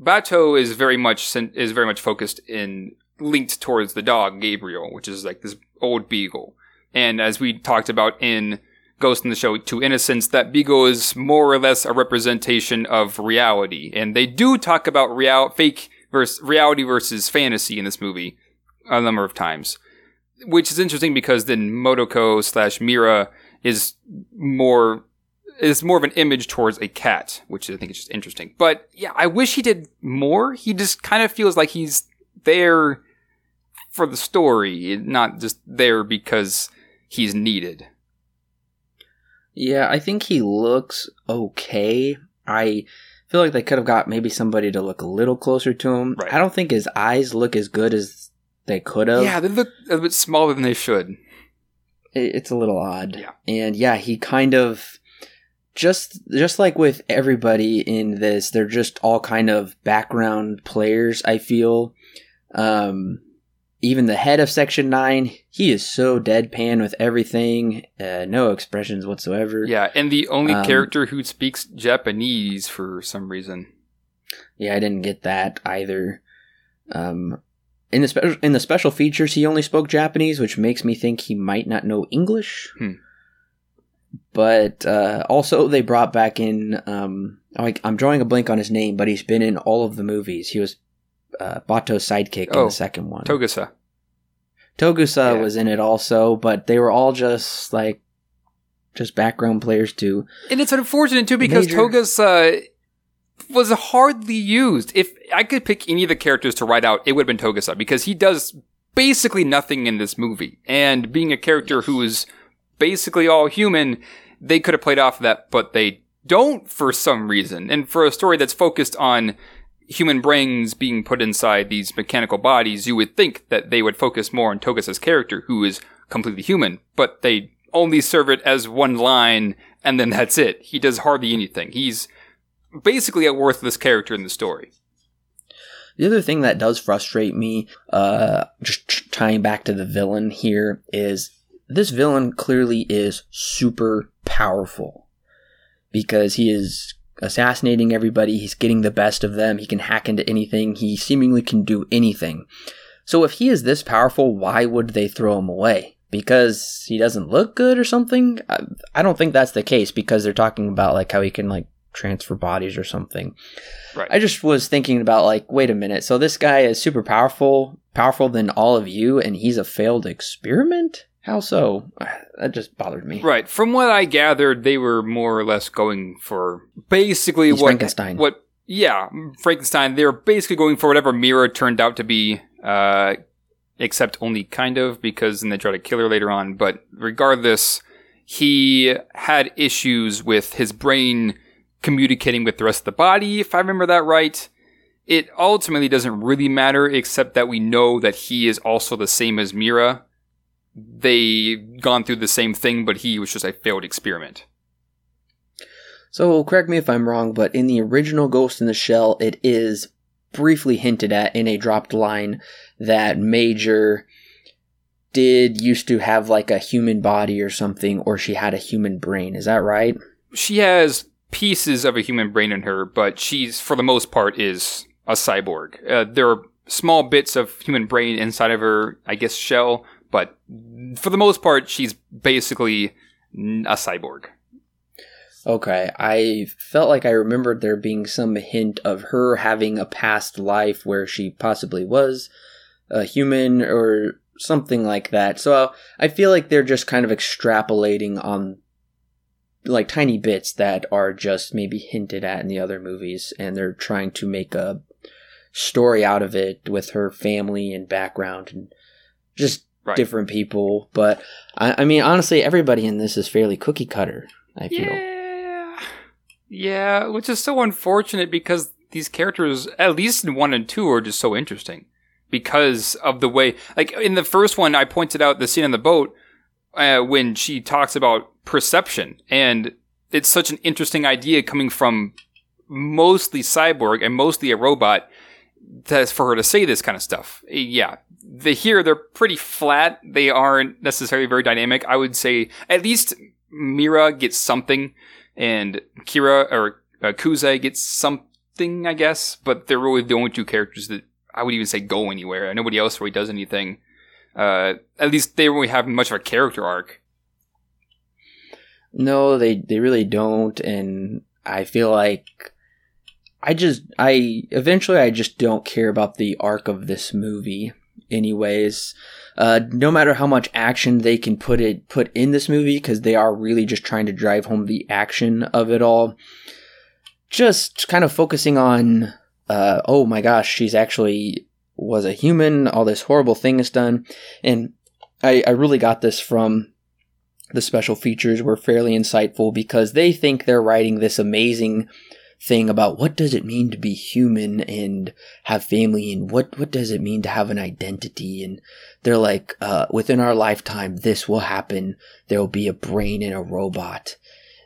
Batou is very much is very much focused in linked towards the dog Gabriel, which is like this old beagle. And as we talked about in Ghost in the Shell 2 Innocence, that Beagle is more or less a representation of reality. And they do talk about real, fake versus reality versus fantasy in this movie a number of times. Which is interesting because then Motoko slash Mira is more is more of an image towards a cat, which I think is just interesting. But yeah, I wish he did more. He just kind of feels like he's there for the story, not just there because he's needed. Yeah, I think he looks okay. I feel like they could have got maybe somebody to look a little closer to him. Right. I don't think his eyes look as good as they could have. Yeah, they look a bit smaller than they should. It's a little odd. Yeah. And yeah, he kind of just just like with everybody in this, they're just all kind of background players, I feel. Um even the head of section 9 he is so deadpan with everything uh, no expressions whatsoever. Yeah and the only um, character who speaks japanese for some reason. Yeah i didn't get that either. Um, in the special in the special features he only spoke japanese which makes me think he might not know english. Hmm. but uh, also they brought back in um, i'm drawing a blank on his name but he's been in all of the movies. He was uh, Batou's sidekick oh, in the second one. Togusa. Togusa yeah. was in it also, but they were all just like just background players too. And it's unfortunate too because Major... Togusa was hardly used. If I could pick any of the characters to write out, it would have been Togusa because he does basically nothing in this movie. And being a character who is basically all human, they could have played off of that, but they don't for some reason. And for a story that's focused on human brains being put inside these mechanical bodies, you would think that they would focus more on Togusa's character, who is completely human, but they only serve it as one line, and then that's it. He does hardly anything. He's basically a worthless character in the story. The other thing that does frustrate me, uh, just tying back to the villain here, is this villain clearly is super powerful because he is assassinating everybody. He's getting the best of them. He can hack into anything. He seemingly can do anything. So if he is this powerful, why would they throw him away? Because he doesn't look good or something? I, I don't think that's the case because they're talking about like how he can like transfer bodies or something. Right. I just was thinking about like, wait a minute. So this guy is super powerful, powerful than all of you, and he's a failed experiment. How so? That just bothered me. Right. From what I gathered, they were more or less going for basically He's what Frankenstein. What? Yeah, Frankenstein. They were basically going for whatever Mira turned out to be, uh, except only kind of because then they try to kill her later on. But regardless, he had issues with his brain communicating with the rest of the body, if I remember that right. It ultimately doesn't really matter, except that we know that he is also the same as Mira they gone through the same thing, but he was just a failed experiment. So, correct me if I'm wrong, but in the original Ghost in the Shell, it is briefly hinted at in a dropped line that Major did used to have like a human body or something, or she had a human brain. Is that right? She has pieces of a human brain in her, but she's, for the most part, is a cyborg. Uh, there are small bits of human brain inside of her, I guess, shell, but for the most part, she's basically a cyborg. Okay, I felt like I remembered there being some hint of her having a past life where she possibly was a human or something like that. So I feel like they're just kind of extrapolating on like tiny bits that are just maybe hinted at in the other movies and they're trying to make a story out of it with her family and background and just right. different people. But I, I, mean, honestly, everybody in this is fairly cookie cutter. I feel. Yeah, yeah, which is so unfortunate because these characters, at least in one and two, are just so interesting because of the way. Like in the first one, I pointed out the scene on the boat uh, when she talks about perception, and it's such an interesting idea coming from mostly cyborg and mostly a robot that's for her to say this kind of stuff. Yeah, the here they're pretty flat. They aren't necessarily very dynamic. I would say at least Mira gets something, and Kira or uh, Kuze gets something, I guess. But they're really the only two characters that I would even say go anywhere. Nobody else really does anything. Uh, at least they don't really have much of a character arc. No, they they really don't, and I feel like I just I eventually I just don't care about the arc of this movie anyways. Uh, no matter how much action they can put it put in this movie, because they are really just trying to drive home the action of it all. Just kind of focusing on, uh, oh my gosh, she's actually was a human. All this horrible thing is done, and I, I really got this from the special features were fairly insightful because they think they're writing this amazing thing about what does it mean to be human and have family and what what does it mean to have an identity? And they're like uh, within our lifetime this will happen. There will be a brain in a robot.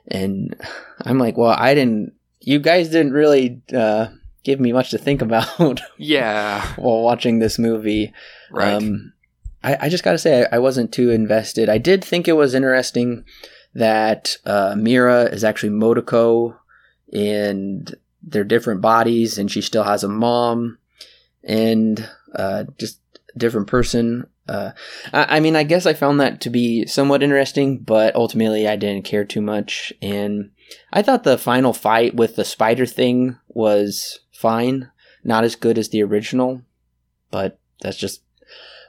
And i'm like well i didn't you guys didn't really uh, give me much to think about yeah. while watching this movie. Right. Um, I, I, just gotta say I, I wasn't too invested. I did think it was interesting that uh, mira is actually motoko and they're different bodies, and she still has a mom and uh, just a different person. Uh, I, I, mean, I guess I found that to be somewhat interesting, but ultimately I didn't care too much. And I thought the final fight with the spider thing was fine, not as good as the original, but that's just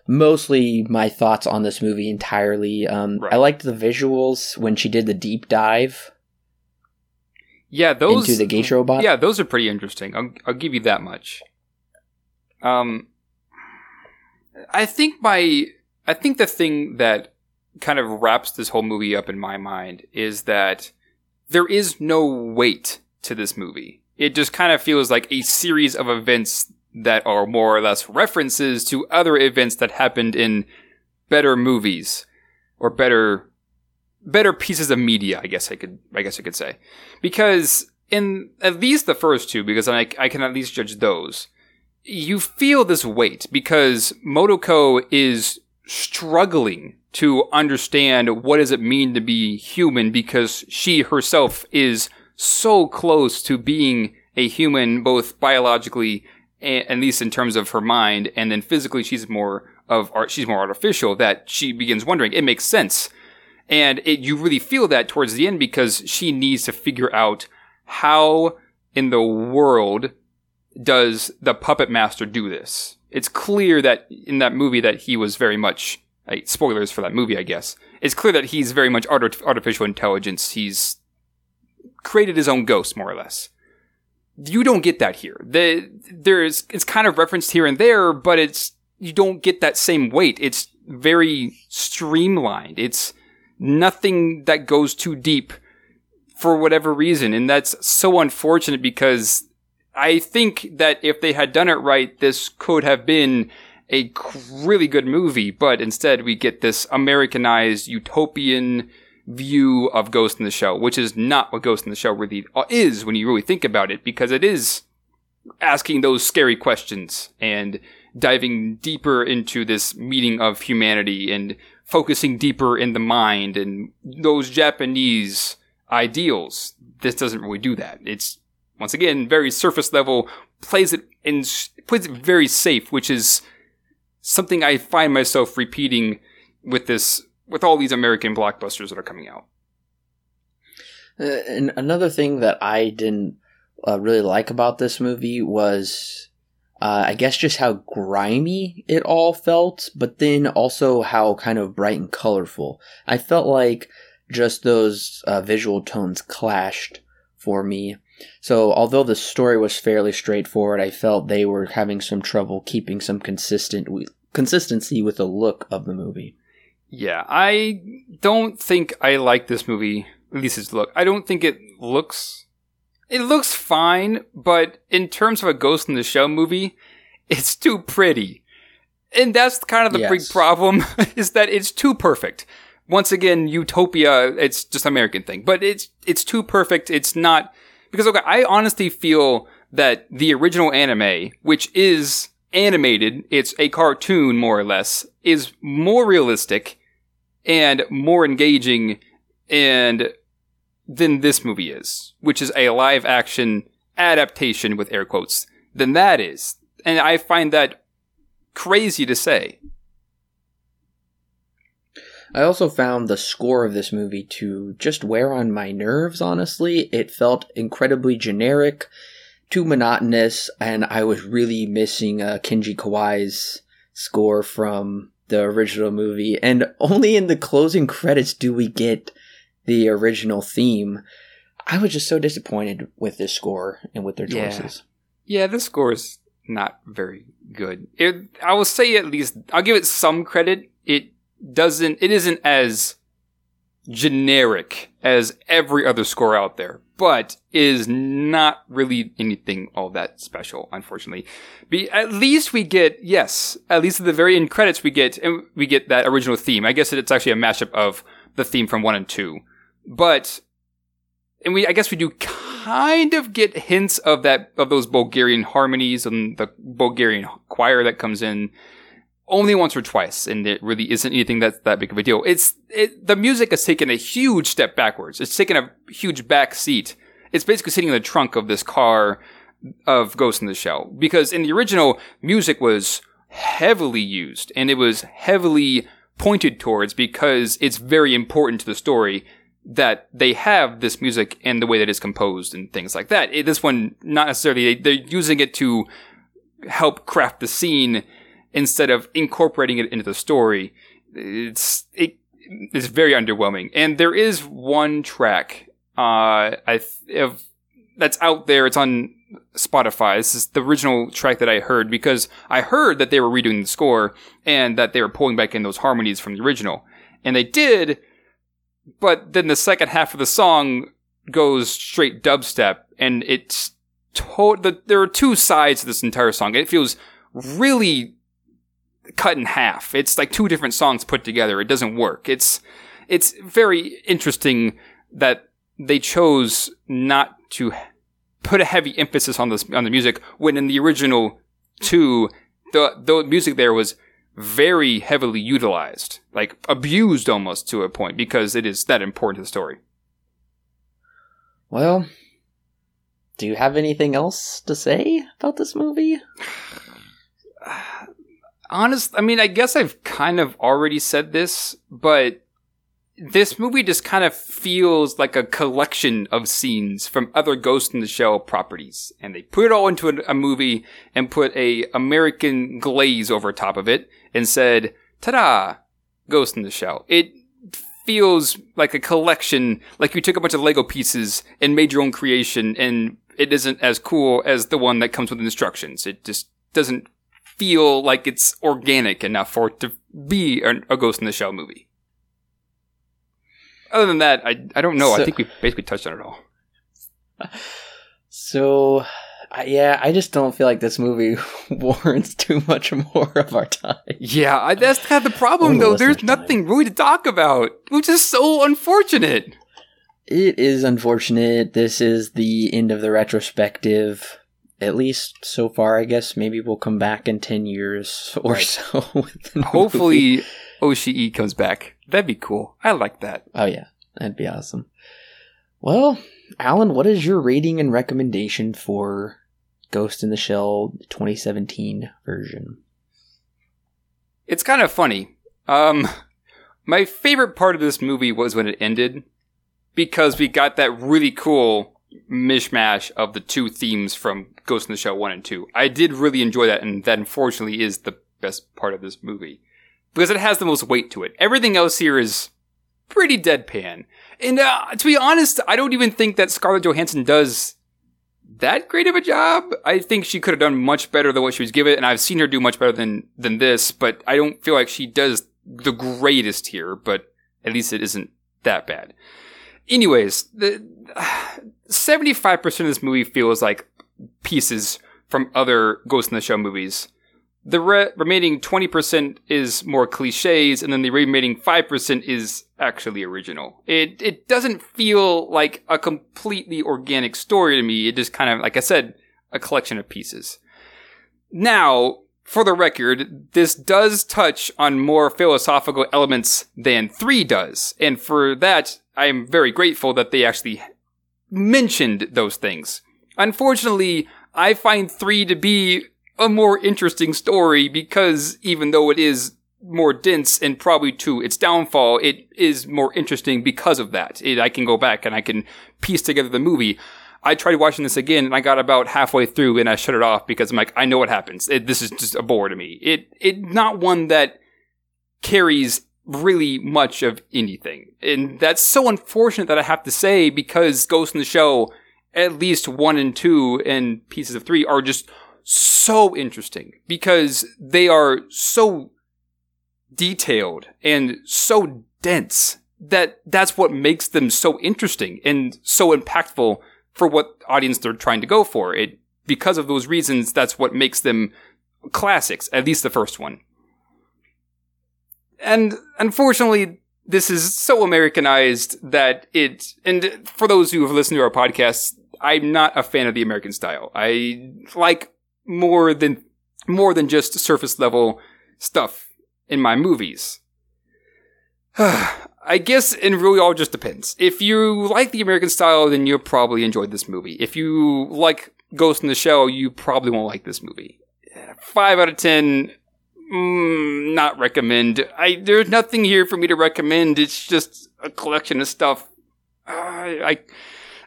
mostly my thoughts on this movie entirely. Um, right. I liked the visuals when she did the deep dive yeah, those into the geisha robot. Yeah, those are pretty interesting. I'll, I'll give you that much. Um, I think my I think the thing that kind of wraps this whole movie up in my mind is that there is no weight to this movie. It just kind of feels like a series of events that are more or less references to other events that happened in better movies or better better pieces of media, I guess I could, I guess I could say, because in at least the first two, because I, I can at least judge those, you feel this weight because Motoko is struggling to understand what does it mean to be human because she herself is so close to being a human, both biologically and at least in terms of her mind, and then physically she's more of art, she's more artificial that she begins wondering. It makes sense and it, you really feel that towards the end because she needs to figure out how in the world does the puppet master do this. It's clear that in that movie that he was very much spoilers for that movie, I guess. It's clear that he's very much art- artificial intelligence. He's created his own ghost, more or less. You don't get that here. The, there's it's kind of referenced here and there, but it's you don't get that same weight. It's very streamlined. It's nothing that goes too deep for whatever reason. And that's so unfortunate because I think that if they had done it right, this could have been a really good movie, but instead we get this Americanized utopian view of Ghost in the Shell, which is not what Ghost in the Shell really is when you really think about it, because it is asking those scary questions and diving deeper into this meeting of humanity and focusing deeper in the mind and those Japanese ideals. This doesn't really do that. It's once again very surface level, plays it in plays it very safe, which is something I find myself repeating with this with all these American blockbusters that are coming out. Uh, and another thing that I didn't uh, really like about this movie was uh, I guess just how grimy it all felt, but then also how kind of bright and colorful. I felt like just those uh, visual tones clashed for me. So, although the story was fairly straightforward, I felt they were having some trouble keeping some consistent consistency with the look of the movie. Yeah, I don't think I like this movie. At least its look. I don't think it looks it looks fine, but in terms of a Ghost in the Shell movie, it's too pretty. And that's kind of the yes. big problem is that it's too perfect. Once again, utopia, it's just American thing, but it's, it's too perfect. It's not, because okay, I honestly feel that the original anime, which is animated, it's a cartoon more or less, is more realistic and more engaging and than this movie is, which is a live action adaptation with air quotes, than that is. And I find that crazy to say. I also found the score of this movie to just wear on my nerves, honestly. It felt incredibly generic, too monotonous, and I was really missing uh, Kenji Kawai's score from the original movie, and only in the closing credits do we get the original theme. I was just so disappointed with this score and with their choices. Yeah, yeah this score is not very good. It, I will say at least I'll give it some credit. It doesn't. It isn't as generic as every other score out there, but is not really anything all that special, unfortunately. Be, at least we get, yes, at least at the very end credits we get, and we get that original theme. I guess it's actually a mashup of the theme from one and two. But, and we, I guess we do kind of get hints of that, of those Bulgarian harmonies and the Bulgarian choir that comes in only once or twice, and it really isn't anything that's that big of a deal. It's it, the music has taken a huge step backwards. It's taken a huge back seat. It's basically sitting in the trunk of this car of Ghost in the Shell because in the original, music was heavily used and it was heavily pointed towards because it's very important to the story that they have this music and the way that it's composed and things like that. It, this one, not necessarily, they, they're using it to help craft the scene instead of incorporating it into the story. It's it is very underwhelming. And there is one track uh, I if that's out there. It's on Spotify. This is the original track that I heard because I heard that they were redoing the score and that they were pulling back in those harmonies from the original, and they did. But then the second half of the song goes straight dubstep, and it's to- the, there are two sides to this entire song. It feels really cut in half. It's like two different songs put together. It doesn't work. It's it's very interesting that they chose not to put a heavy emphasis on this on the music when in the original two the the music there was very heavily utilized, like abused almost to a point because it is that important to the story. Well, do you have anything else to say about this movie? honest, I mean, I guess I've kind of already said this, but this movie just kind of feels like a collection of scenes from other Ghost in the Shell properties, and they put it all into a, a movie and put a American glaze over top of it and said, "Ta-da, Ghost in the Shell." It feels like a collection, like you took a bunch of Lego pieces and made your own creation, and it isn't as cool as the one that comes with instructions. It just doesn't feel like it's organic enough for it to be a, a Ghost in the Shell movie. Other than that, I I don't know. So, I think we basically touched on it all. So, yeah, I just don't feel like this movie warrants too much more of our time. Yeah, I, that's kind of the problem, though. There's nothing time. really to talk about, which is so unfortunate. It is unfortunate. This is the end of the retrospective at least so far, I guess maybe we'll come back in 10 years or right. so. Hopefully, OCE comes back. That'd be cool. I like that. Oh, yeah. That'd be awesome. Well, Alan, what is your rating and recommendation for Ghost in the Shell 2017 version? It's kind of funny. Um, my favorite part of this movie was when it ended because we got that really cool mishmash of the two themes from Ghost in the Shell 1 and 2. I did really enjoy that, and that unfortunately is the best part of this movie. Because it has the most weight to it. Everything else here is pretty deadpan. And uh, to be honest, I don't even think that Scarlett Johansson does that great of a job. I think she could have done much better than what she was given, and I've seen her do much better than than this, but I don't feel like she does the greatest here, but at least it isn't that bad. Anyways, the 75% of this movie feels like pieces from other Ghost in the Shell movies. The re- remaining 20% is more cliches, and then the remaining 5% is actually original. It, it doesn't feel like a completely organic story to me. It just kind of, like I said, a collection of pieces. Now, for the record, this does touch on more philosophical elements than 3 does. And for that, I am very grateful that they actually mentioned those things. Unfortunately, I find 3 to be a more interesting story because even though it is more dense and probably to its downfall, it is more interesting because of that. It, I can go back and I can piece together the movie. I tried watching this again and I got about halfway through and I shut it off because I'm like, I know what happens. It, this is just a bore to me. It, it, not one that carries really much of anything. And that's so unfortunate that I have to say because Ghost in the Shell, at least one and two and pieces of three are just so interesting because they are so detailed and so dense that that's what makes them so interesting and so impactful for what audience they're trying to go for. It because of those reasons, that's what makes them classics, at least the first one. And unfortunately, this is so Americanized that it, and for those who have listened to our podcast, I'm not a fan of the American style. I like more than, more than just surface level stuff in my movies. I guess it really all just depends. If you like the American style, then you'll probably enjoy this movie. If you like Ghost in the Shell, you probably won't like this movie. Five out of ten, mm, not recommend. I there's nothing here for me to recommend. It's just a collection of stuff. Uh, I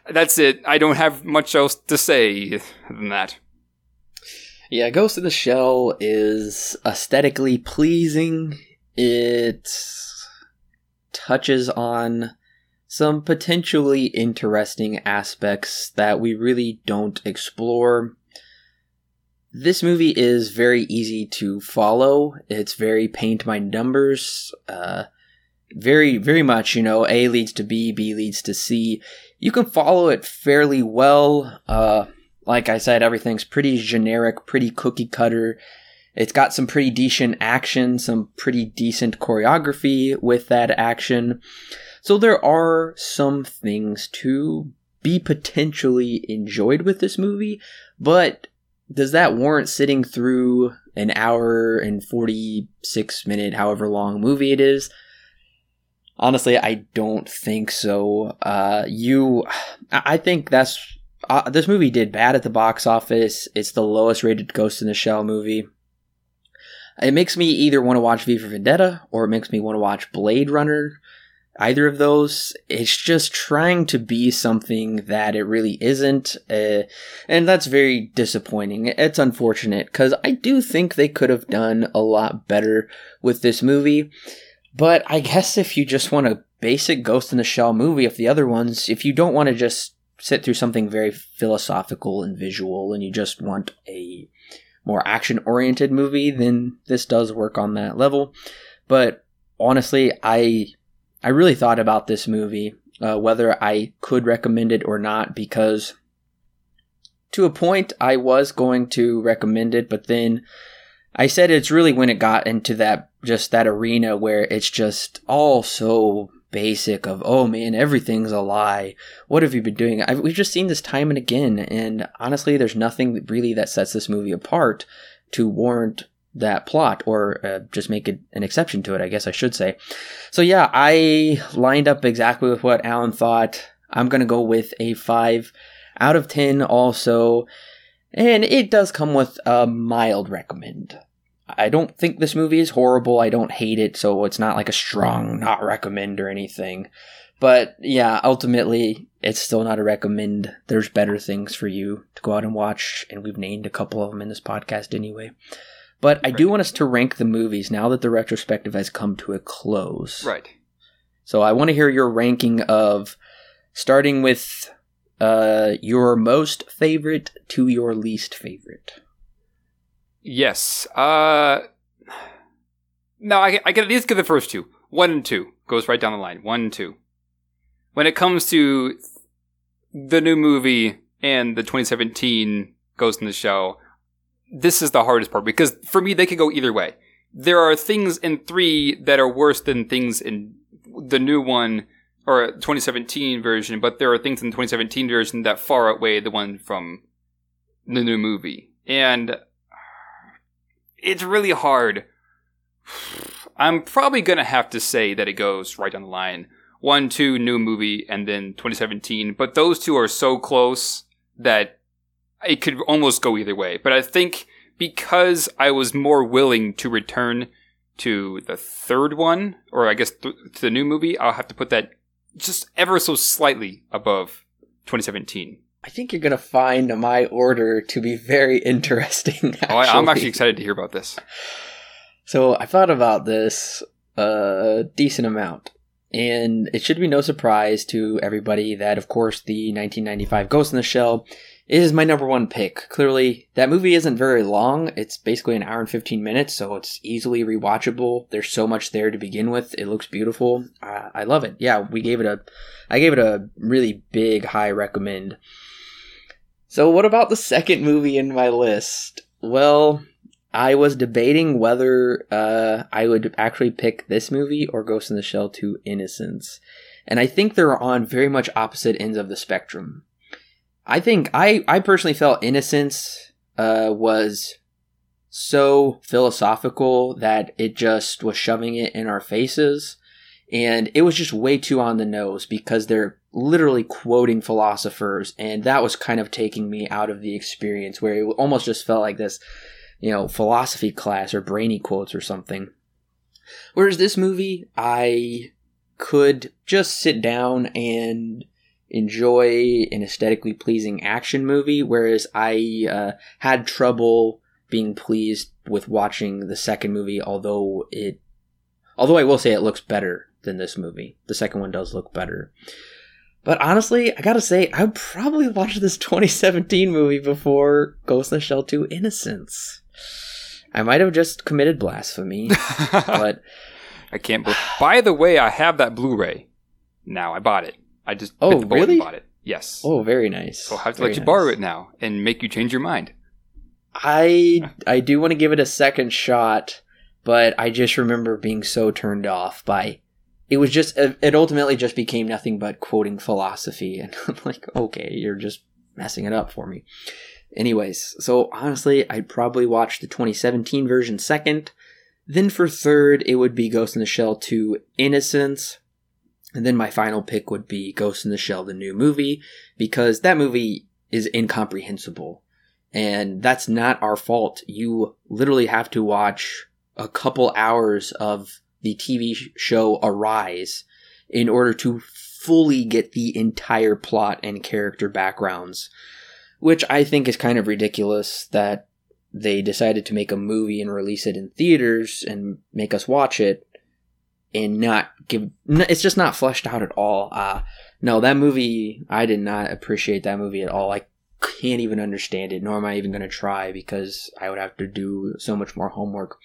that's it. I don't have much else to say than that. Yeah, Ghost in the Shell is aesthetically pleasing. It touches on some potentially interesting aspects that we really don't explore. This movie is very easy to follow. It's very paint by numbers. Uh, very, very much, you know, A leads to B, B leads to C. You can follow it fairly well. Uh, like I said, everything's pretty generic, pretty cookie cutter. It's got some pretty decent action, some pretty decent choreography with that action. So there are some things to be potentially enjoyed with this movie, but does that warrant sitting through an hour and 46 minute, however long movie it is? Honestly, I don't think so. Uh, you, I think that's, uh, this movie did bad at the box office. It's the lowest rated Ghost in the Shell movie. It makes me either want to watch V for Vendetta or it makes me want to watch Blade Runner. Either of those, it's just trying to be something that it really isn't, uh, and that's very disappointing. It's unfortunate because I do think they could have done a lot better with this movie. But I guess if you just want a basic Ghost in the Shell movie, if the other ones, if you don't want to just sit through something very philosophical and visual, and you just want a more action oriented movie, then this does work on that level. But honestly, I I really thought about this movie, uh, whether I could recommend it or not, because to a point I was going to recommend it, but then I said it's really when it got into that just that arena where it's just all so basic of oh man everything's a lie. What have you been doing? I've, we've just seen this time and again and honestly there's nothing really that sets this movie apart to warrant that plot or uh, just make it an exception to it i guess i should say. So yeah i lined up exactly with what alan thought. I'm gonna go with a 5 out of 10 also and it does come with a mild recommend I don't think this movie is horrible. I don't hate it, so it's not like a strong not recommend or anything. But yeah, ultimately, it's still not a recommend. There's better things for you to go out and watch, and we've named a couple of them in this podcast anyway. But I do want us to rank the movies now that the retrospective has come to a close. Right. So I want to hear your ranking of starting with uh, your most favorite to your least favorite. Yes. Uh, no, I, I can at least give the first two. One and two goes right down the line. One and two. When it comes to the new movie and the 2017 Ghost in the Shell, this is the hardest part because for me, they could go either way. There are things in three that are worse than things in the new one or 2017 version, but there are things in the 2017 version that far outweigh the one from the new movie. And it's really hard. I'm probably gonna have to say that it goes right down the line. One, two, new movie, and then 2017. But those two are so close that it could almost go either way. But I think because I was more willing to return to the third one, or I guess th- to the new movie, I'll have to put that just ever so slightly above 2017. I think you're gonna find my order to be very interesting. Actually. Oh, I'm actually excited to hear about this. So I thought about this a decent amount. And it should be no surprise to everybody that, of course, the 1995 Ghost in the Shell is my number one pick. Clearly, that movie isn't very long. It's basically an hour and 15 minutes, so it's easily rewatchable. There's so much there to begin with. It looks beautiful. Uh, I love it. Yeah, we gave it a, I gave it a really big high recommend. So, what about the second movie in my list? Well, I was debating whether uh, I would actually pick this movie or Ghost in the Shell 2 Innocence. And I think they're on very much opposite ends of the spectrum. I think I, I personally felt Innocence uh, was so philosophical that it just was shoving it in our faces. And it was just way too on the nose because they're literally quoting philosophers. And that was kind of taking me out of the experience where it almost just felt like this you know, philosophy class or brainy quotes or something. Whereas this movie, I could just sit down and enjoy an aesthetically pleasing action movie, whereas I uh, had trouble being pleased with watching the second movie, although it, although I will say it looks better than this movie. The second one does look better. But honestly, I gotta say, I would probably watch this 2017 movie before Ghost in the Shell 2 Innocence. I might have just committed blasphemy, but I can't. Believe- By the way, I have that Blu-ray now. I bought it. I just oh really bought it. Yes. Oh, very nice. So I'll have to very let you nice. borrow it now and make you change your mind. I I do want to give it a second shot, but I just remember being so turned off by it was just it ultimately just became nothing but quoting philosophy and I'm like, okay, you're just messing it up for me. Anyways, so honestly, I'd probably watch the 2017 version second. Then for third, it would be Ghost in the Shell 2 Innocence. And then my final pick would be Ghost in the Shell, the new movie, because that movie is incomprehensible. And that's not our fault. You literally have to watch a couple hours of the TV show Arise in order to fully get the entire plot and character backgrounds which I think is kind of ridiculous that they decided to make a movie and release it in theaters and make us watch it and not give it's just not fleshed out at all. Uh no that movie i did not appreciate that movie at all. I can't even understand it nor am i even going to try because i would have to do so much more homework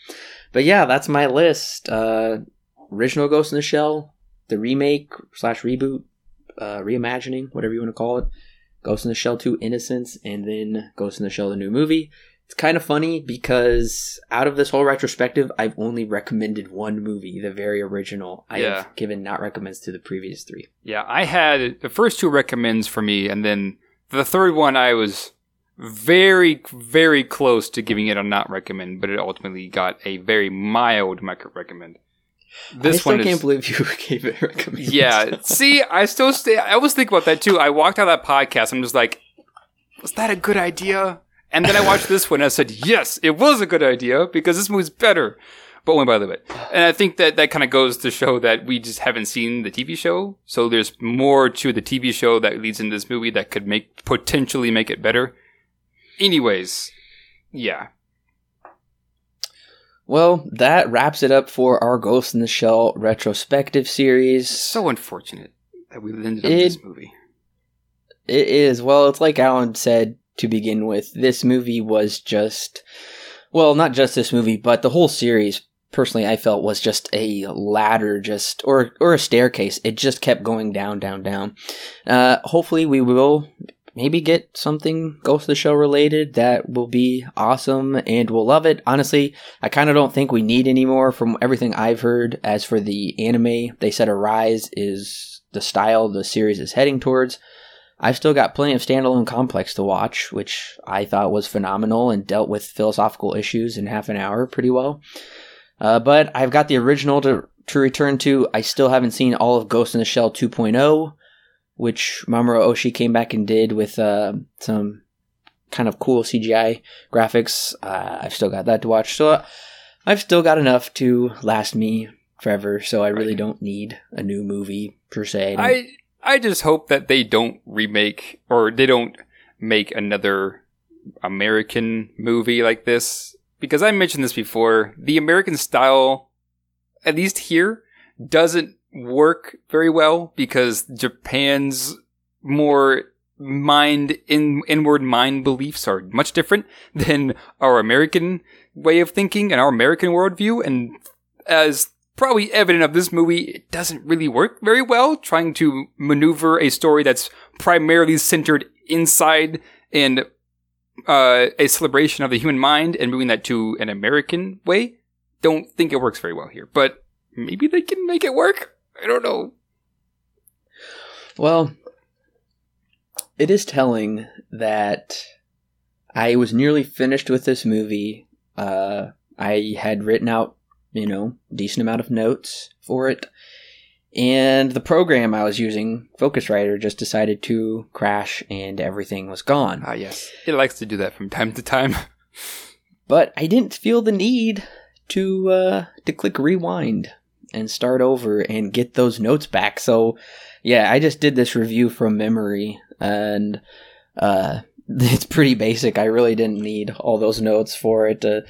but yeah that's my list uh original ghost in the shell the remake slash reboot uh reimagining whatever you want to call it Ghost in the Shell 2 Innocence, and then Ghost in the Shell the new movie. It's kind of funny because out of this whole retrospective, I've only recommended one movie, the very original. I yeah. have given not recommends to the previous three. Yeah, I had the first two recommends for me, and then the third one I was very, very close to giving it a not recommend, but it ultimately got a very mild micro recommend. This one I still one can't believe you gave it a recommendation. Yeah, see, I still stay. I always think about that too. I walked out of that podcast. I'm just like, was that a good idea? And then I watched this one and I said, yes, it was a good idea because this movie's better. But oh, only by the way. And I think that that kind of goes to show that we just haven't seen the TV show. So there's more to the TV show that leads into this movie that could make potentially make it better. Anyways, yeah. Well, that wraps it up for our Ghost in the Shell retrospective series. So unfortunate that we ended up it, this movie. It is. Well, it's like Alan said to begin with. This movie was just, well, not just this movie, but the whole series. Personally, I felt was just a ladder, just or or a staircase. It just kept going down, down, down. Uh, hopefully, we will maybe get something Ghost of the Shell related that will be awesome and we'll love it. Honestly, I kind of don't think we need any more from everything I've heard. As for the anime, they said Arise is the style the series is heading towards. I've still got plenty of standalone complex to watch, which I thought was phenomenal and dealt with philosophical issues in half an hour pretty well. Uh, but I've got the original to to return to. I still haven't seen all of Ghost in the Shell 2.0 which Mamoru Oshii came back and did with uh, some kind of cool CGI graphics. Uh, I've still got that to watch. So I've still got enough to last me forever. So I really don't need a new movie per se. I I just hope that they don't remake or they don't make another American movie like this. Because I mentioned this before, the American style, at least here, doesn't work very well because Japan's more mind in inward mind beliefs are much different than our American way of thinking and our American worldview. And as probably evident of this movie, it doesn't really work very well trying to maneuver a story that's primarily centered inside and uh, a celebration of the human mind and moving that to an American way. Don't think it works very well here, but maybe they can make it work. I don't know. Well, it is telling that I was nearly finished with this movie. Uh, I had written out, you know, decent amount of notes for it. And the program I was using, Focusrite, just decided to crash and everything was gone. Ah, yes. It likes to do that from time to time. but I didn't feel the need to uh, to click rewind and start over and get those notes back. So, yeah, I just did this review from memory and uh, it's pretty basic. I really didn't need all those notes for it. To,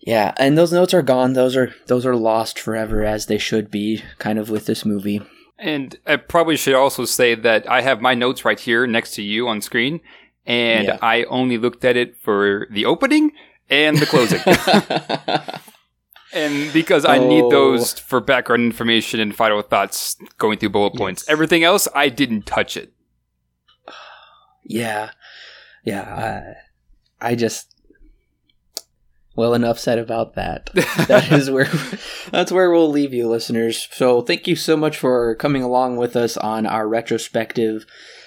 yeah, and those notes are gone. Those are those are lost forever, as they should be, kind of with this movie. And I probably should also say that I have my notes right here next to you on screen, and yeah. I only looked at it for the opening and the closing. and because I oh. need those for background information and final thoughts going through bullet points. Yes. Everything else, I didn't touch it. Yeah, yeah. I, I just well enough said about that. that is where that's where we'll leave you, listeners. So thank you so much for coming along with us on our retrospective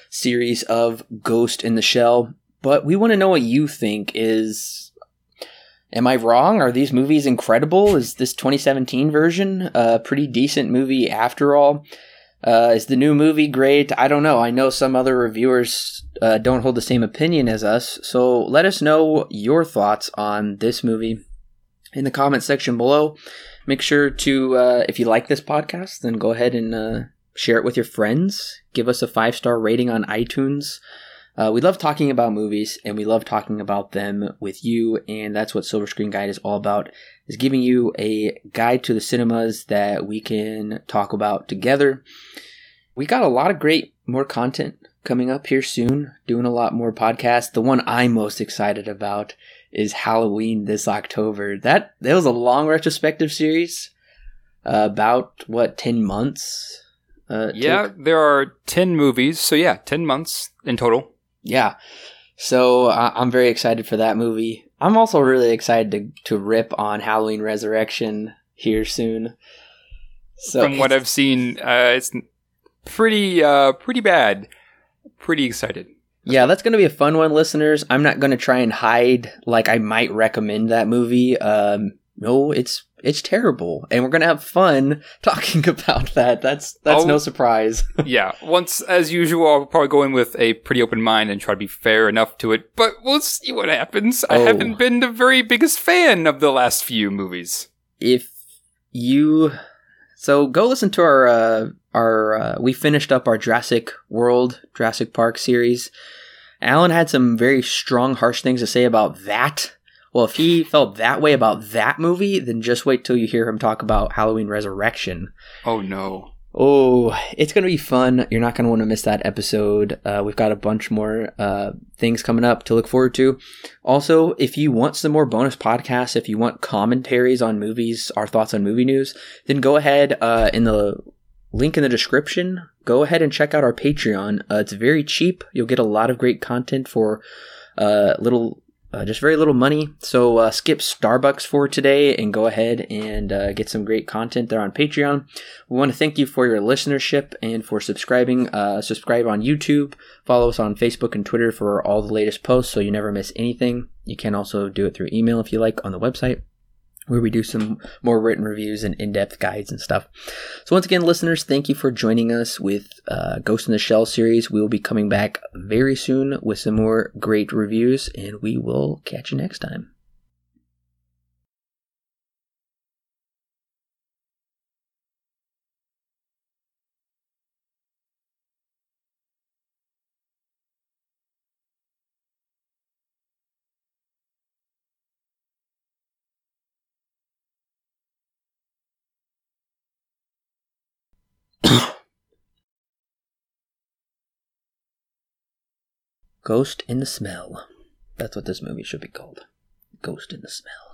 series of Ghost in the Shell. But we want to know what you think is Am I wrong? Are these movies incredible? Is this 2017 version a pretty decent movie after all? Uh, is the new movie great? I don't know. I know some other reviewers uh, don't hold the same opinion as us, so let us know your thoughts on this movie in the comment section below. Make sure to, uh, if you like this podcast, then go ahead and uh, share it with your friends. Give us a five star rating on iTunes. Uh, we love talking about movies and we love talking about them with you and that's what silver screen guide is all about is giving you a guide to the cinemas that we can talk about together we got a lot of great more content coming up here soon doing a lot more podcasts the one i'm most excited about is halloween this october that that was a long retrospective series uh, about what 10 months uh, yeah, took? there are 10 movies. So, yeah, 10 months in total yeah. So uh, I'm very excited for that movie. I'm also really excited to to rip on Halloween Resurrection here soon. So from what I've seen, uh, it's pretty uh, pretty bad. Pretty excited. Yeah, that's going to be a fun one, listeners. I'm not going to try and hide like I might recommend that movie. Um, no, it's it's terrible, and we're gonna have fun talking about that. That's that's I'll, no surprise. yeah, once as usual, I'll probably go in with a pretty open mind and try to be fair enough to it. But we'll see what happens. Oh. I haven't been the very biggest fan of the last few movies. If you, so go listen to our uh, our uh, we finished up our Jurassic World Jurassic Park series. Alan had some very strong, harsh things to say about that well, if he felt that way about that movie, then just wait till you hear him talk about Halloween Resurrection. Oh no. Oh, it's going to be fun. You're not going to want to miss that episode. Uh, we've got a bunch more uh, things coming up to look forward to. Also, if you want some more bonus podcasts, if you want commentaries on movies, our thoughts on movie news, then go ahead uh, in the link in the description. Go ahead and check out our Patreon. Uh, it's very cheap. You'll get a lot of great content for uh, little uh, just very little money. So uh, skip Starbucks for today and go ahead and uh, get some great content there on Patreon. We want to thank you for your listenership and for subscribing. Uh, subscribe on YouTube. Follow us on Facebook and Twitter for all the latest posts so you never miss anything. You can also do it through email if you like on the website where we do some more written reviews and in-depth guides and stuff. So once again, listeners, thank you for joining us with uh, Ghost in the Shell series. We will be coming back very soon with some more great reviews, and we will catch you next time. Ghost in the Smell. That's what this movie should be called. Ghost in the Smell.